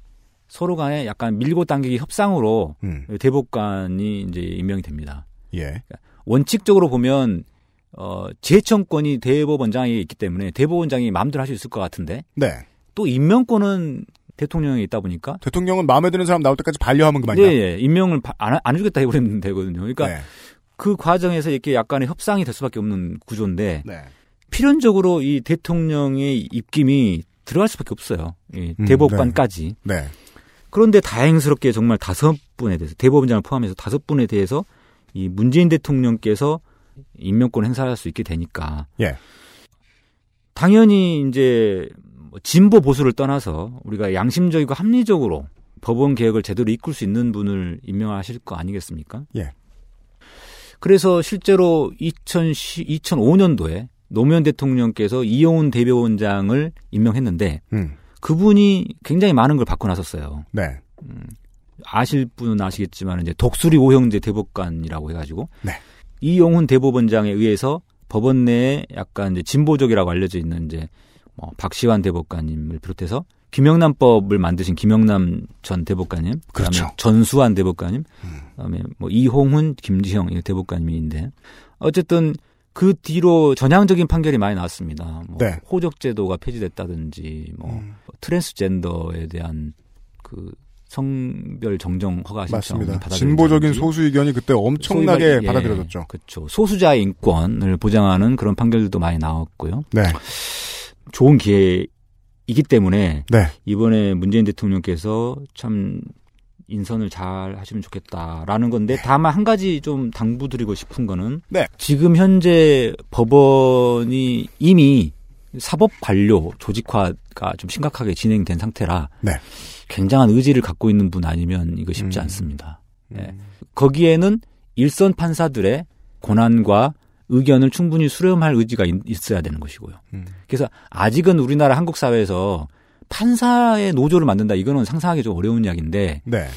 Speaker 3: 서로 간에 약간 밀고 당기기 협상으로
Speaker 2: 음.
Speaker 3: 대법관이 이제 임명이 됩니다.
Speaker 2: 예.
Speaker 3: 원칙적으로 보면 어 재청권이 대법원장에 있기 때문에 대법원장이 마음대로 할 수 있을 것 같은데
Speaker 2: 네.
Speaker 3: 또 임명권은 대통령에 있다 보니까
Speaker 2: 대통령은 마음에 드는 사람 나올 때까지 반려하면 그만이다.
Speaker 3: 네, 예, 임명을 바- 안, 안 해주겠다 해버리면 되거든요. 그러니까
Speaker 2: 네.
Speaker 3: 그 과정에서 이렇게 약간의 협상이 될 수밖에 없는 구조인데
Speaker 2: 네.
Speaker 3: 필연적으로 이 대통령의 입김이 들어갈 수밖에 없어요. 이
Speaker 2: 음,
Speaker 3: 대법관까지.
Speaker 2: 네.
Speaker 3: 그런데 다행스럽게 정말 다섯 분에 대해서 대법원장을 포함해서 다섯 분에 대해서 이 문재인 대통령께서 임명권 행사할 수 있게 되니까
Speaker 2: 예.
Speaker 3: 당연히 이제 뭐 진보 보수를 떠나서 우리가 양심적이고 합리적으로 법원 개혁을 제대로 이끌 수 있는 분을 임명하실 거 아니겠습니까?
Speaker 2: 예.
Speaker 3: 그래서 실제로 2010, 2005년도에 노무현 대통령께서 이용훈 대법원장을 임명했는데
Speaker 2: 음.
Speaker 3: 그분이 굉장히 많은 걸 받고 나섰어요.
Speaker 2: 네.
Speaker 3: 아실 분은 아시겠지만 이제 독수리 오형제 대법관이라고 해가지고
Speaker 2: 네.
Speaker 3: 이용훈 대법원장에 의해서 법원 내에 약간 이제 진보적이라고 알려져 있는 이제 뭐 박시환 대법관님을 비롯해서 김영남법을 만드신 김영남 전 대법관님, 그다음에
Speaker 2: 그렇죠.
Speaker 3: 전수환 대법관님, 그다음에 뭐 이홍훈, 김지형 이 대법관님인데 어쨌든 그 뒤로 전향적인 판결이 많이 나왔습니다. 뭐
Speaker 2: 네.
Speaker 3: 호적제도가 폐지됐다든지 뭐 트랜스젠더에 대한 그 성별 정정 허가 신청이
Speaker 2: 맞습니다. 진보적인 소수 의견이 그때 엄청나게
Speaker 3: 예,
Speaker 2: 받아들여졌죠.
Speaker 3: 그렇죠. 소수자의 인권을 보장하는 그런 판결들도 많이 나왔고요.
Speaker 2: 네.
Speaker 3: 좋은 기회이기 때문에
Speaker 2: 네.
Speaker 3: 이번에 문재인 대통령께서 참 인선을 잘 하시면 좋겠다라는 건데 다만 한 가지 좀 당부드리고 싶은 거는
Speaker 2: 네.
Speaker 3: 지금 현재 법원이 이미 사법 관료 조직화가 좀 심각하게 진행된 상태라
Speaker 2: 네.
Speaker 3: 굉장한 의지를 갖고 있는 분 아니면 이거 쉽지
Speaker 2: 음.
Speaker 3: 않습니다. 네. 거기에는 일선 판사들의 고난과 의견을 충분히 수렴할 의지가 있- 있어야 되는 것이고요.
Speaker 2: 음.
Speaker 3: 그래서 아직은 우리나라 한국 사회에서 판사의 노조를 만든다 이거는 상상하기 좀 어려운 이야기인데
Speaker 2: 네.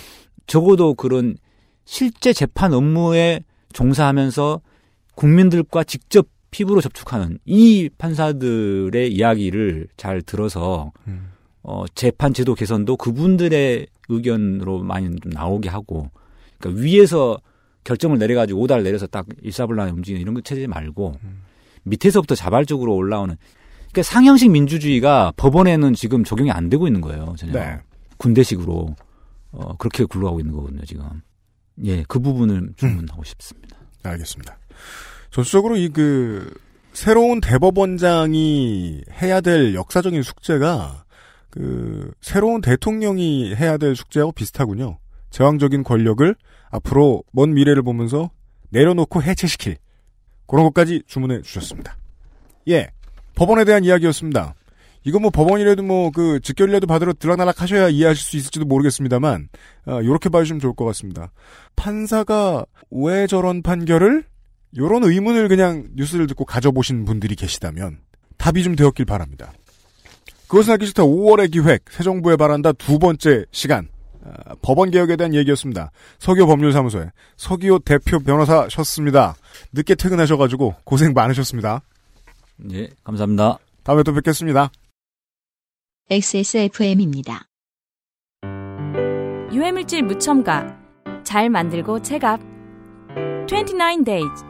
Speaker 3: 적어도 그런 실제 재판 업무에 종사하면서 국민들과 직접 피부로 접촉하는 이 판사들의 이야기를 잘 들어서
Speaker 2: 음.
Speaker 3: 어, 재판 제도 개선도 그분들의 의견으로 많이 좀 나오게 하고 그러니까 위에서 결정을 내려가지고 오다를 내려서 딱 일사불란하게 움직이는 이런 거 체제 말고 밑에서부터 자발적으로 올라오는 그러니까 상형식 민주주의가 법원에는 지금 적용이 안 되고 있는 거예요. 전혀
Speaker 2: 네.
Speaker 3: 군대식으로 어, 그렇게 굴러가고 있는 거거든요. 지금 예, 그 부분을 주문하고 싶습니다.
Speaker 2: 알겠습니다. 전수적으로 이 그 새로운 대법원장이 해야 될 역사적인 숙제가 그 새로운 대통령이 해야 될 숙제하고 비슷하군요. 제왕적인 권력을 앞으로 먼 미래를 보면서 내려놓고 해체시킬 그런 것까지 주문해 주셨습니다. 예, 법원에 대한 이야기였습니다. 이거 뭐 법원이라도 뭐 그 직결이라도 받으러 들락날락 하셔야 이해하실 수 있을지도 모르겠습니다만 어, 이렇게 봐주시면 좋을 것 같습니다. 판사가 왜 저런 판결을 요런 의문을 그냥 뉴스를 듣고 가져보신 분들이 계시다면 답이 좀 되었길 바랍니다. 그것은 알기 싫다 5월의 기획, 새 정부에 바란다 두 번째 시간. 아, 법원 개혁에 대한 얘기였습니다. 서기호 법률사무소에 서기호 대표 변호사셨습니다. 늦게 퇴근하셔가지고 고생 많으셨습니다.
Speaker 3: 예, 감사합니다.
Speaker 2: 다음에 또 뵙겠습니다.
Speaker 1: XSFM입니다.
Speaker 13: 유해물질 무첨가 잘 만들고 체갑 29 days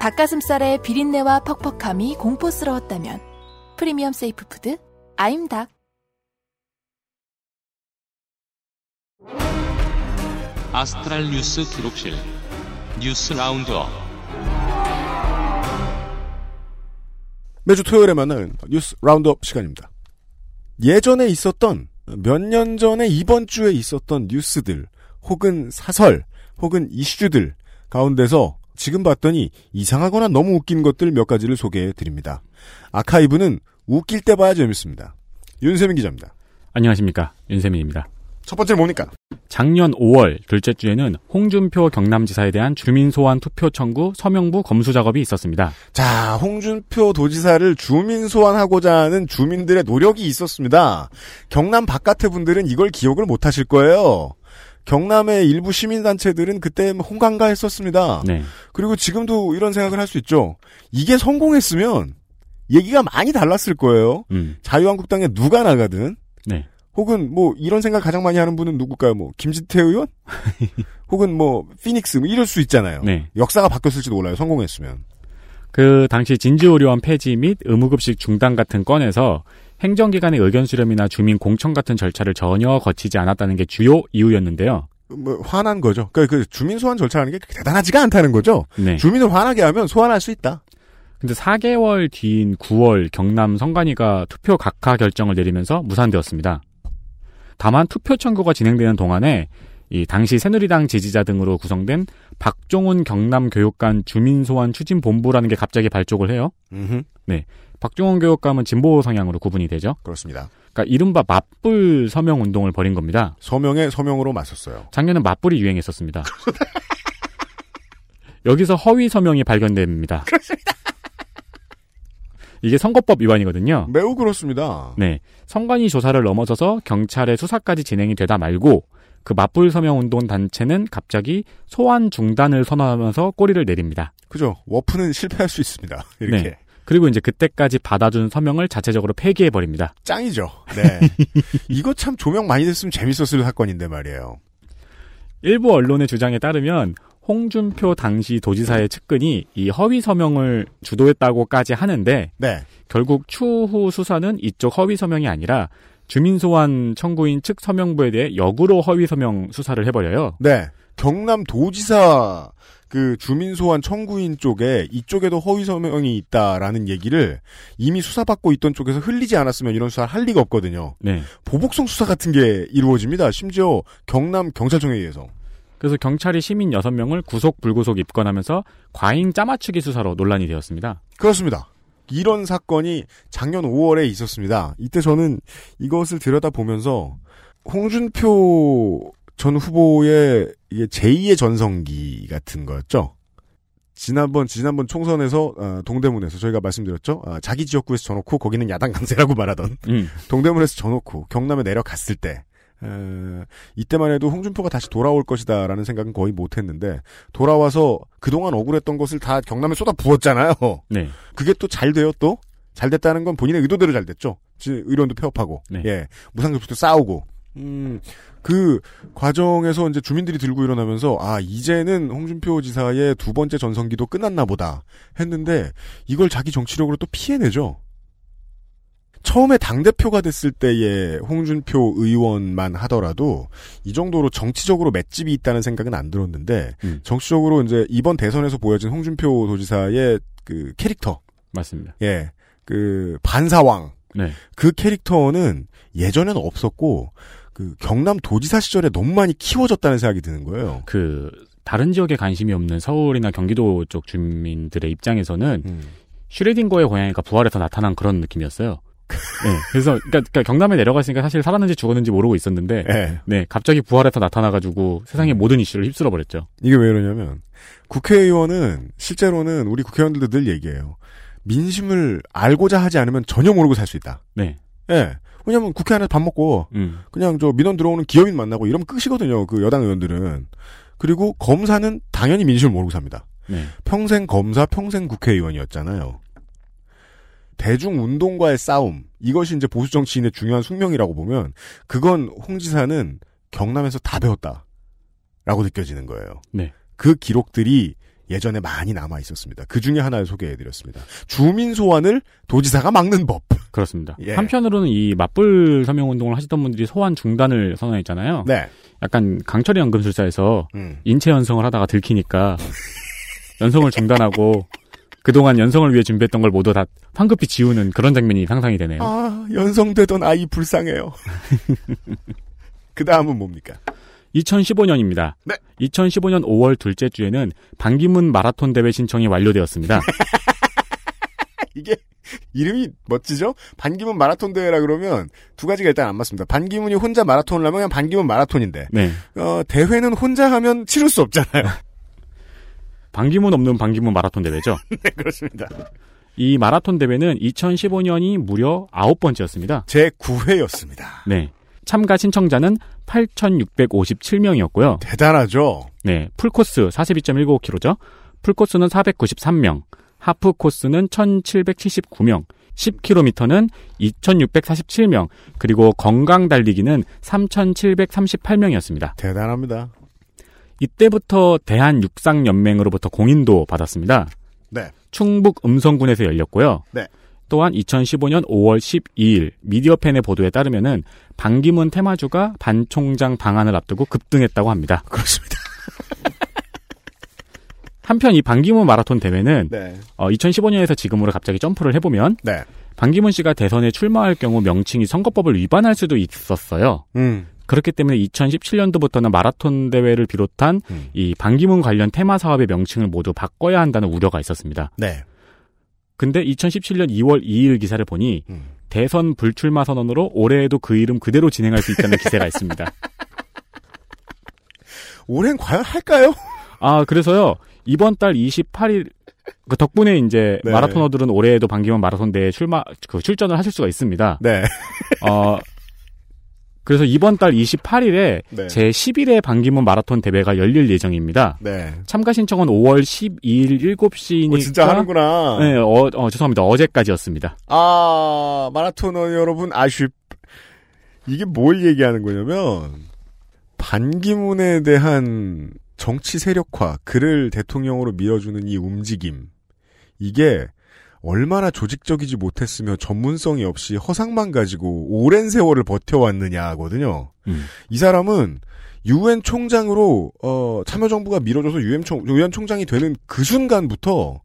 Speaker 5: 닭가슴살의 비린내와 퍽퍽함이 공포스러웠다면 프리미엄 safe food 아임닭
Speaker 14: 아스트랄 뉴스 기록실 뉴스 roundup
Speaker 2: 매주 토요일에 만나는 뉴스 roundup 시간입니다. 예전에 있었던 몇 년 전에 이번 주에 있었던 뉴스들 혹은 사설 혹은 이슈들 가운데서 지금 봤더니 이상하거나 너무 웃긴 것들 몇 가지를 소개해 드립니다. 아카이브는 웃길 때 봐야 재밌습니다. 윤세민 기자입니다.
Speaker 15: 안녕하십니까. 윤세민입니다.
Speaker 2: 첫 번째 뭡니까?
Speaker 15: 작년 5월 둘째 주에는 홍준표 경남지사에 대한 주민 소환 투표 청구 서명부 검수 작업이 있었습니다.
Speaker 2: 자, 홍준표 도지사를 주민 소환하고자 하는 주민들의 노력이 있었습니다. 경남 바깥의 분들은 이걸 기억을 못 하실 거예요. 경남의 일부 시민단체들은 그때 홍강가 했었습니다.
Speaker 15: 네.
Speaker 2: 그리고 지금도 이런 생각을 할 수 있죠. 이게 성공했으면 얘기가 많이 달랐을 거예요.
Speaker 15: 음.
Speaker 2: 자유한국당에 누가 나가든
Speaker 15: 네.
Speaker 2: 혹은 뭐 이런 생각 가장 많이 하는 분은 누굴까요? 뭐 김지태 의원? 혹은 뭐 피닉스 뭐 이럴 수 있잖아요.
Speaker 15: 네.
Speaker 2: 역사가 바뀌었을지도 몰라요. 성공했으면.
Speaker 15: 그 당시 진주의료원 폐지 및 의무급식 중단 같은 건에서 행정기관의 의견 수렴이나 주민 공청 같은 절차를 전혀 거치지 않았다는 게 주요 이유였는데요.
Speaker 2: 뭐 화난 거죠. 그러니까 그 주민 소환 절차라는 게 대단하지가 않다는 거죠.
Speaker 15: 네.
Speaker 2: 주민을 화나게 하면 소환할 수 있다.
Speaker 15: 근데 4개월 뒤인 9월 경남 선관위가 투표 각하 결정을 내리면서 무산되었습니다. 다만 투표 청구가 진행되는 동안에 이 당시 새누리당 지지자 등으로 구성된 박종훈 경남 교육감 주민 소환 추진 본부라는 게 갑자기 발족을 해요.
Speaker 2: 음흠.
Speaker 15: 네. 박종훈 교육감은 진보 성향으로 구분이 되죠.
Speaker 2: 그렇습니다.
Speaker 15: 그러니까 이른바 맞불 서명 운동을 벌인 겁니다.
Speaker 2: 서명에 서명으로 맞섰어요.
Speaker 15: 작년에 맞불이 유행했었습니다. 여기서 허위 서명이 발견됩니다.
Speaker 2: 그렇습니다.
Speaker 15: 이게 선거법 위반이거든요.
Speaker 2: 매우 그렇습니다.
Speaker 15: 네. 선관위 조사를 넘어서서 경찰의 수사까지 진행이 되다 말고 그 맞불 서명 운동 단체는 갑자기 소환 중단을 선언하면서 꼬리를 내립니다.
Speaker 2: 그죠. 워프는 실패할 수 있습니다. 이렇게.
Speaker 15: 네. 그리고 이제 그때까지 받아준 서명을 자체적으로 폐기해 버립니다.
Speaker 2: 짱이죠. 네. 이거 참 조명 많이 됐으면 재밌었을 사건인데 말이에요.
Speaker 15: 일부 언론의 주장에 따르면 홍준표 당시 도지사의 측근이 이 허위 서명을 주도했다고까지 하는데
Speaker 2: 네.
Speaker 15: 결국 추후 수사는 이쪽 허위 서명이 아니라 주민소환 청구인 측 서명부에 대해 역으로 허위 서명 수사를 해버려요.
Speaker 2: 네. 경남 도지사 그 주민소환 청구인 쪽에 이쪽에도 허위 서명이 있다라는 얘기를 이미 수사받고 있던 쪽에서 흘리지 않았으면 이런 수사를 할 리가 없거든요.
Speaker 15: 네.
Speaker 2: 보복성 수사 같은 게 이루어집니다. 심지어 경남 경찰청에 의해서.
Speaker 15: 그래서 경찰이 시민 6명을 구속 불구속 입건하면서 과잉 짜맞추기 수사로 논란이 되었습니다.
Speaker 2: 그렇습니다. 이런 사건이 작년 5월에 있었습니다. 이때 저는 이것을 들여다보면서 홍준표 전 후보의 이게 제2의 전성기 같은 거였죠. 지난번 지난번 총선에서 어, 동대문에서 저희가 말씀드렸죠. 어, 자기 지역구에서 져놓고 거기는 야당 강세라고 말하던
Speaker 15: 음.
Speaker 2: 동대문에서 져놓고 경남에 내려갔을 때 에, 이때만 해도 홍준표가 다시 돌아올 것이다라는 생각은 거의 못했는데 돌아와서 그동안 억울했던 것을 다 경남에 쏟아 부었잖아요.
Speaker 15: 네.
Speaker 2: 그게 또 잘 돼요 또? 잘 됐다는 건 본인의 의도대로 잘 됐죠. 의원도 폐업하고,
Speaker 15: 네.
Speaker 2: 예, 무상급식도 싸우고, 음, 그 과정에서 이제 주민들이 들고 일어나면서 아 이제는 홍준표 지사의 두 번째 전성기도 끝났나 보다 했는데 이걸 자기 정치력으로 또 피해내죠. 처음에 당 대표가 됐을 때의 홍준표 의원만 하더라도 이 정도로 정치적으로 맷집이 있다는 생각은 안 들었는데
Speaker 15: 음.
Speaker 2: 정치적으로 이제 이번 대선에서 보여진 홍준표 도지사의 그 캐릭터
Speaker 15: 맞습니다.
Speaker 2: 예. 그 반사왕
Speaker 15: 네.
Speaker 2: 그 캐릭터는 예전에는 없었고 그 경남 도지사 시절에 너무 많이 키워졌다는 생각이 드는 거예요.
Speaker 15: 그 다른 지역에 관심이 없는 서울이나 경기도 쪽 주민들의 입장에서는
Speaker 2: 음.
Speaker 15: 슈레딩거의 고양이가 부활해서 나타난 그런 느낌이었어요. 네, 그래서 그러니까, 그러니까 경남에 내려갔으니까 사실 살았는지 죽었는지 모르고 있었는데,
Speaker 2: 네.
Speaker 15: 네, 갑자기 부활해서 나타나가지고 세상의 모든 이슈를 휩쓸어 버렸죠.
Speaker 2: 이게 왜 이러냐면 국회의원은 실제로는 우리 국회의원들도 늘 얘기해요. 민심을 알고자 하지 않으면 전혀 모르고 살 수 있다.
Speaker 15: 네,
Speaker 2: 예. 왜냐면 국회 안에서 밥 먹고
Speaker 15: 음,
Speaker 2: 그냥 저 민원 들어오는 기업인 만나고 이러면 끝이거든요. 그 여당 의원들은. 그리고 검사는 당연히 민심을 모르고 삽니다.
Speaker 15: 네,
Speaker 2: 평생 검사, 평생 국회의원이었잖아요. 대중 운동과의 싸움, 이것이 이제 보수 정치인의 중요한 숙명이라고 보면, 그건 홍 지사는 경남에서 다 배웠다. 라고 느껴지는 거예요.
Speaker 15: 네.
Speaker 2: 그 기록들이 예전에 많이 남아 있었습니다. 그 중에 하나를 소개해 드렸습니다. 주민 소환을 도지사가 막는 법.
Speaker 15: 그렇습니다.
Speaker 2: 예.
Speaker 15: 한편으로는 이 맞불 서명 운동을 하시던 분들이 소환 중단을 선언했잖아요.
Speaker 2: 네.
Speaker 15: 약간 강철이 연금술사에서
Speaker 2: 음.
Speaker 15: 인체 연성을 하다가 들키니까 연성을 중단하고 그동안 연성을 위해 준비했던 걸 모두 다 황급히 지우는 그런 장면이 상상이 되네요.
Speaker 2: 아, 연성되던 아이 불쌍해요. 그 다음은 뭡니까?
Speaker 15: 2015년입니다.
Speaker 2: 네.
Speaker 15: 2015년 5월 둘째 주에는 반기문 마라톤 대회 신청이 완료되었습니다.
Speaker 2: 이게 이름이 멋지죠? 반기문 마라톤 대회라 그러면 두 가지가 일단 안 맞습니다. 반기문이 혼자 마라톤을 하면 그냥 반기문 마라톤인데
Speaker 15: 네.
Speaker 2: 어, 대회는 혼자 하면 치를 수 없잖아요.
Speaker 15: 반기문 없는 반기문 마라톤 대회죠.
Speaker 2: 네, 그렇습니다.
Speaker 15: 이 마라톤 대회는 2015년이 무려 아홉 번째였습니다.
Speaker 2: 제 9회였습니다.
Speaker 15: 네. 참가 신청자는 8,657명이었고요.
Speaker 2: 대단하죠?
Speaker 15: 네. 풀코스 42.195km죠. 풀코스는 493명, 하프 코스는 1,779명, 10km는 2,647명, 그리고 건강 달리기는 3,738명이었습니다.
Speaker 2: 대단합니다.
Speaker 15: 이때부터 대한육상연맹으로부터 공인도 받았습니다.
Speaker 2: 네.
Speaker 15: 충북 음성군에서 열렸고요.
Speaker 2: 네.
Speaker 15: 또한 2015년 5월 12일 미디어팬의 보도에 따르면은 반기문 테마주가 반 총장 방한을 앞두고 급등했다고 합니다.
Speaker 2: 그렇습니다.
Speaker 15: 한편 이 반기문 마라톤 대회는
Speaker 2: 네.
Speaker 15: 어, 2015년에서 지금으로 갑자기 점프를 해보면
Speaker 2: 네.
Speaker 15: 반기문 씨가 대선에 출마할 경우 명칭이 선거법을 위반할 수도 있었어요.
Speaker 2: 음.
Speaker 15: 그렇기 때문에 2017년도부터는 마라톤 대회를 비롯한
Speaker 2: 음.
Speaker 15: 이 반기문 관련 테마 사업의 명칭을 모두 바꿔야 한다는 우려가 있었습니다.
Speaker 2: 네.
Speaker 15: 근데 2017년 2월 2일 기사를 보니
Speaker 2: 음.
Speaker 15: 대선 불출마 선언으로 올해에도 그 이름 그대로 진행할 수 있다는 기세가 있습니다.
Speaker 2: 올해는 과연 할까요?
Speaker 15: 아 그래서요 이번 달 28일 그 덕분에 이제
Speaker 2: 네.
Speaker 15: 마라토너들은 올해에도 반기문 마라톤 대회 출마 그 출전을 하실 수가 있습니다.
Speaker 2: 네.
Speaker 15: 어 그래서 이번 달 28일에
Speaker 2: 네.
Speaker 15: 제 10일에 반기문 마라톤 대회가 열릴 예정입니다.
Speaker 2: 네.
Speaker 15: 참가 신청은 5월 12일 7시니까
Speaker 2: 어, 진짜 하는구나.
Speaker 15: 네, 어, 어, 죄송합니다. 어제까지였습니다.
Speaker 2: 아, 마라토너 여러분 아쉽. 이게 뭘 얘기하는 거냐면, 반기문에 대한 정치 세력화, 그를 대통령으로 밀어주는 이 움직임. 이게 얼마나 조직적이지 못했으며 전문성이 없이 허상만 가지고 오랜 세월을 버텨왔느냐거든요.
Speaker 15: 음.
Speaker 2: 이 사람은 유엔 총장으로 어, 참여정부가 밀어줘서 유엔 총 유엔 총장이 되는 그 순간부터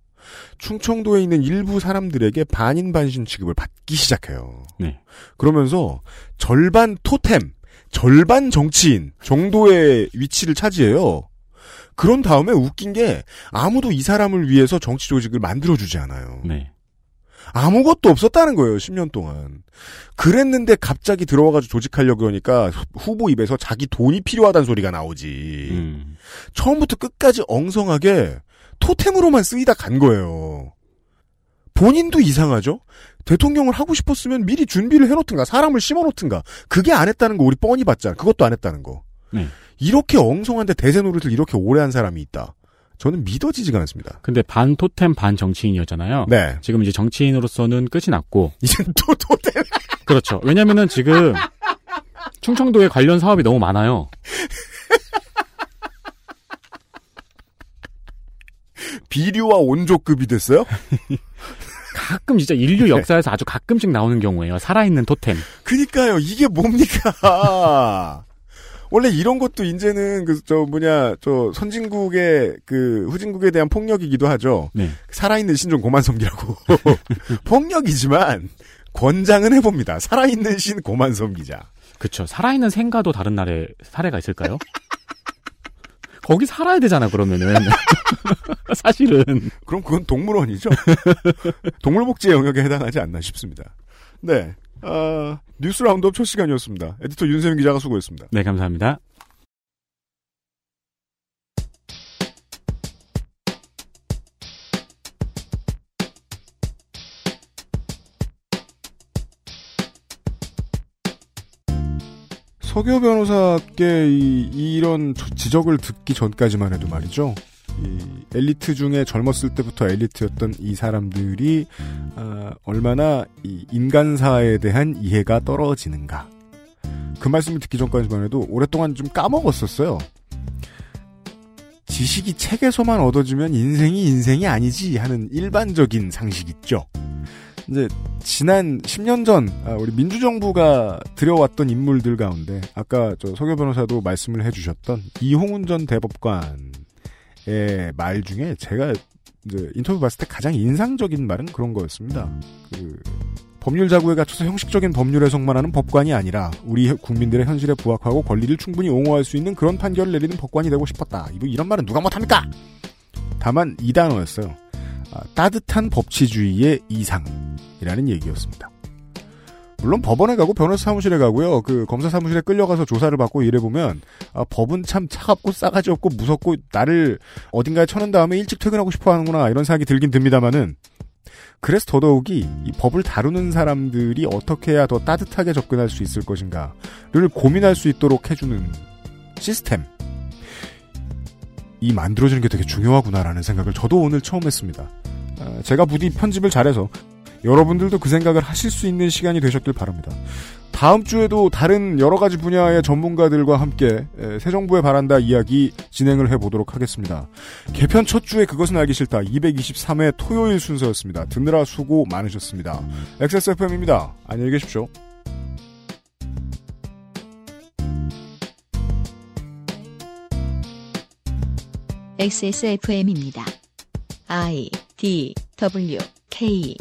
Speaker 2: 충청도에 있는 일부 사람들에게 반인 반신 취급을 받기 시작해요.
Speaker 15: 네.
Speaker 2: 그러면서 절반 토템, 절반 정치인 정도의 위치를 차지해요. 그런 다음에 웃긴 게 아무도 이 사람을 위해서 정치 조직을 만들어주지 않아요.
Speaker 15: 네.
Speaker 2: 아무것도 없었다는 거예요, 10년 동안. 그랬는데 갑자기 들어와가지고 조직하려고 후- 후보 입에서 자기 돈이 필요하다는 소리가 나오지.
Speaker 15: 음.
Speaker 2: 처음부터 끝까지 엉성하게 토템으로만 쓰이다 간 거예요. 본인도 이상하죠? 대통령을 하고 싶었으면 미리 준비를 해놓든가, 사람을 심어놓든가, 그게 안 했다는 거 우리 뻔히 봤잖아. 그것도 안 했다는 거.
Speaker 15: 네.
Speaker 2: 이렇게 엉성한데 대세 노릇을 이렇게 오래 한 사람이 있다. 저는 믿어지지가 않습니다.
Speaker 15: 근데 반 토템 반 정치인이었잖아요.
Speaker 2: 네.
Speaker 15: 지금 이제 정치인으로서는 끝이 났고.
Speaker 2: 이제 또 토템.
Speaker 15: 그렇죠. 왜냐면은 지금 충청도에 관련 사업이 너무 많아요.
Speaker 2: 비류와 온조급이 됐어요?
Speaker 15: 가끔 진짜 인류 역사에서 아주 가끔씩 나오는 경우예요. 살아있는 토템.
Speaker 2: 그니까요. 이게 뭡니까? 원래 이런 것도 이제는 그 저 뭐냐 저 선진국의 그 후진국에 대한 폭력이기도 하죠.
Speaker 15: 네.
Speaker 2: 살아있는 신종 고만 섬기라고 폭력이지만 권장은 해봅니다. 살아있는 신 고만 섬기자.
Speaker 15: 그쵸. 살아있는 생가도 다른 나라에 사례가 있을까요? 거기 살아야 되잖아, 그러면은. 사실은.
Speaker 2: 그럼 그건 동물원이죠. 동물복지 영역에 해당하지 않나 싶습니다. 네. 아, 뉴스 라운드업 첫 시간이었습니다. 에디터 윤세민 기자가 수고했습니다.
Speaker 15: 네, 감사합니다.
Speaker 2: 서교 변호사께 이, 이런 지적을 듣기 전까지만 해도 말이죠. 이 엘리트 중에 젊었을 때부터 엘리트였던 이 사람들이 어, 얼마나 이 인간사에 대한 이해가 떨어지는가. 그 말씀을 듣기 전까지만 해도 오랫동안 좀 까먹었었어요. 지식이 책에서만 얻어지면 인생이 인생이 아니지 하는 일반적인 상식 있죠. 이제 지난 10년 전 아, 우리 민주정부가 들여왔던 인물들 가운데 아까 저 서교 변호사도 말씀을 해주셨던 이홍훈 전 대법관 의말 중에 제가 이제 인터뷰 봤을 때 가장 인상적인 말은 그런 거였습니다. 그 법률 자구에 갖춰서 형식적인 법률 해석만 하는 법관이 아니라 우리 국민들의 현실에 부합하고 권리를 충분히 옹호할 수 있는 그런 판결을 내리는 법관이 되고 싶었다. 이런 말은 누가 못합니까? 다만 이 단어였어요. 아, 따뜻한 법치주의의 이상이라는 얘기였습니다. 물론 법원에 가고 변호사 사무실에 가고요. 그 검사 사무실에 끌려가서 조사를 받고 이래 보면 아, 법은 참 차갑고 싸가지 없고 무섭고 나를 어딘가에 쳐낸 다음에 일찍 퇴근하고 싶어 하는구나 이런 생각이 들긴 듭니다만은 그래서 더더욱이 이 법을 다루는 사람들이 어떻게 해야 더 따뜻하게 접근할 수 있을 것인가를 고민할 수 있도록 해주는 시스템 이 만들어지는 게 되게 중요하구나라는 생각을 저도 오늘 처음 했습니다. 아, 제가 부디 편집을 잘해서 여러분들도 그 생각을 하실 수 있는 시간이 되셨길 바랍니다. 다음 주에도 다른 여러 가지 분야의 전문가들과 함께 새 정부의 바란다 이야기 진행을 해보도록 하겠습니다. 개편 첫 주에 그것은 알기 싫다 223회 토요일 순서였습니다. 듣느라 수고 많으셨습니다. XSFM입니다. 안녕히 계십시오.
Speaker 1: XSFM입니다. I D W K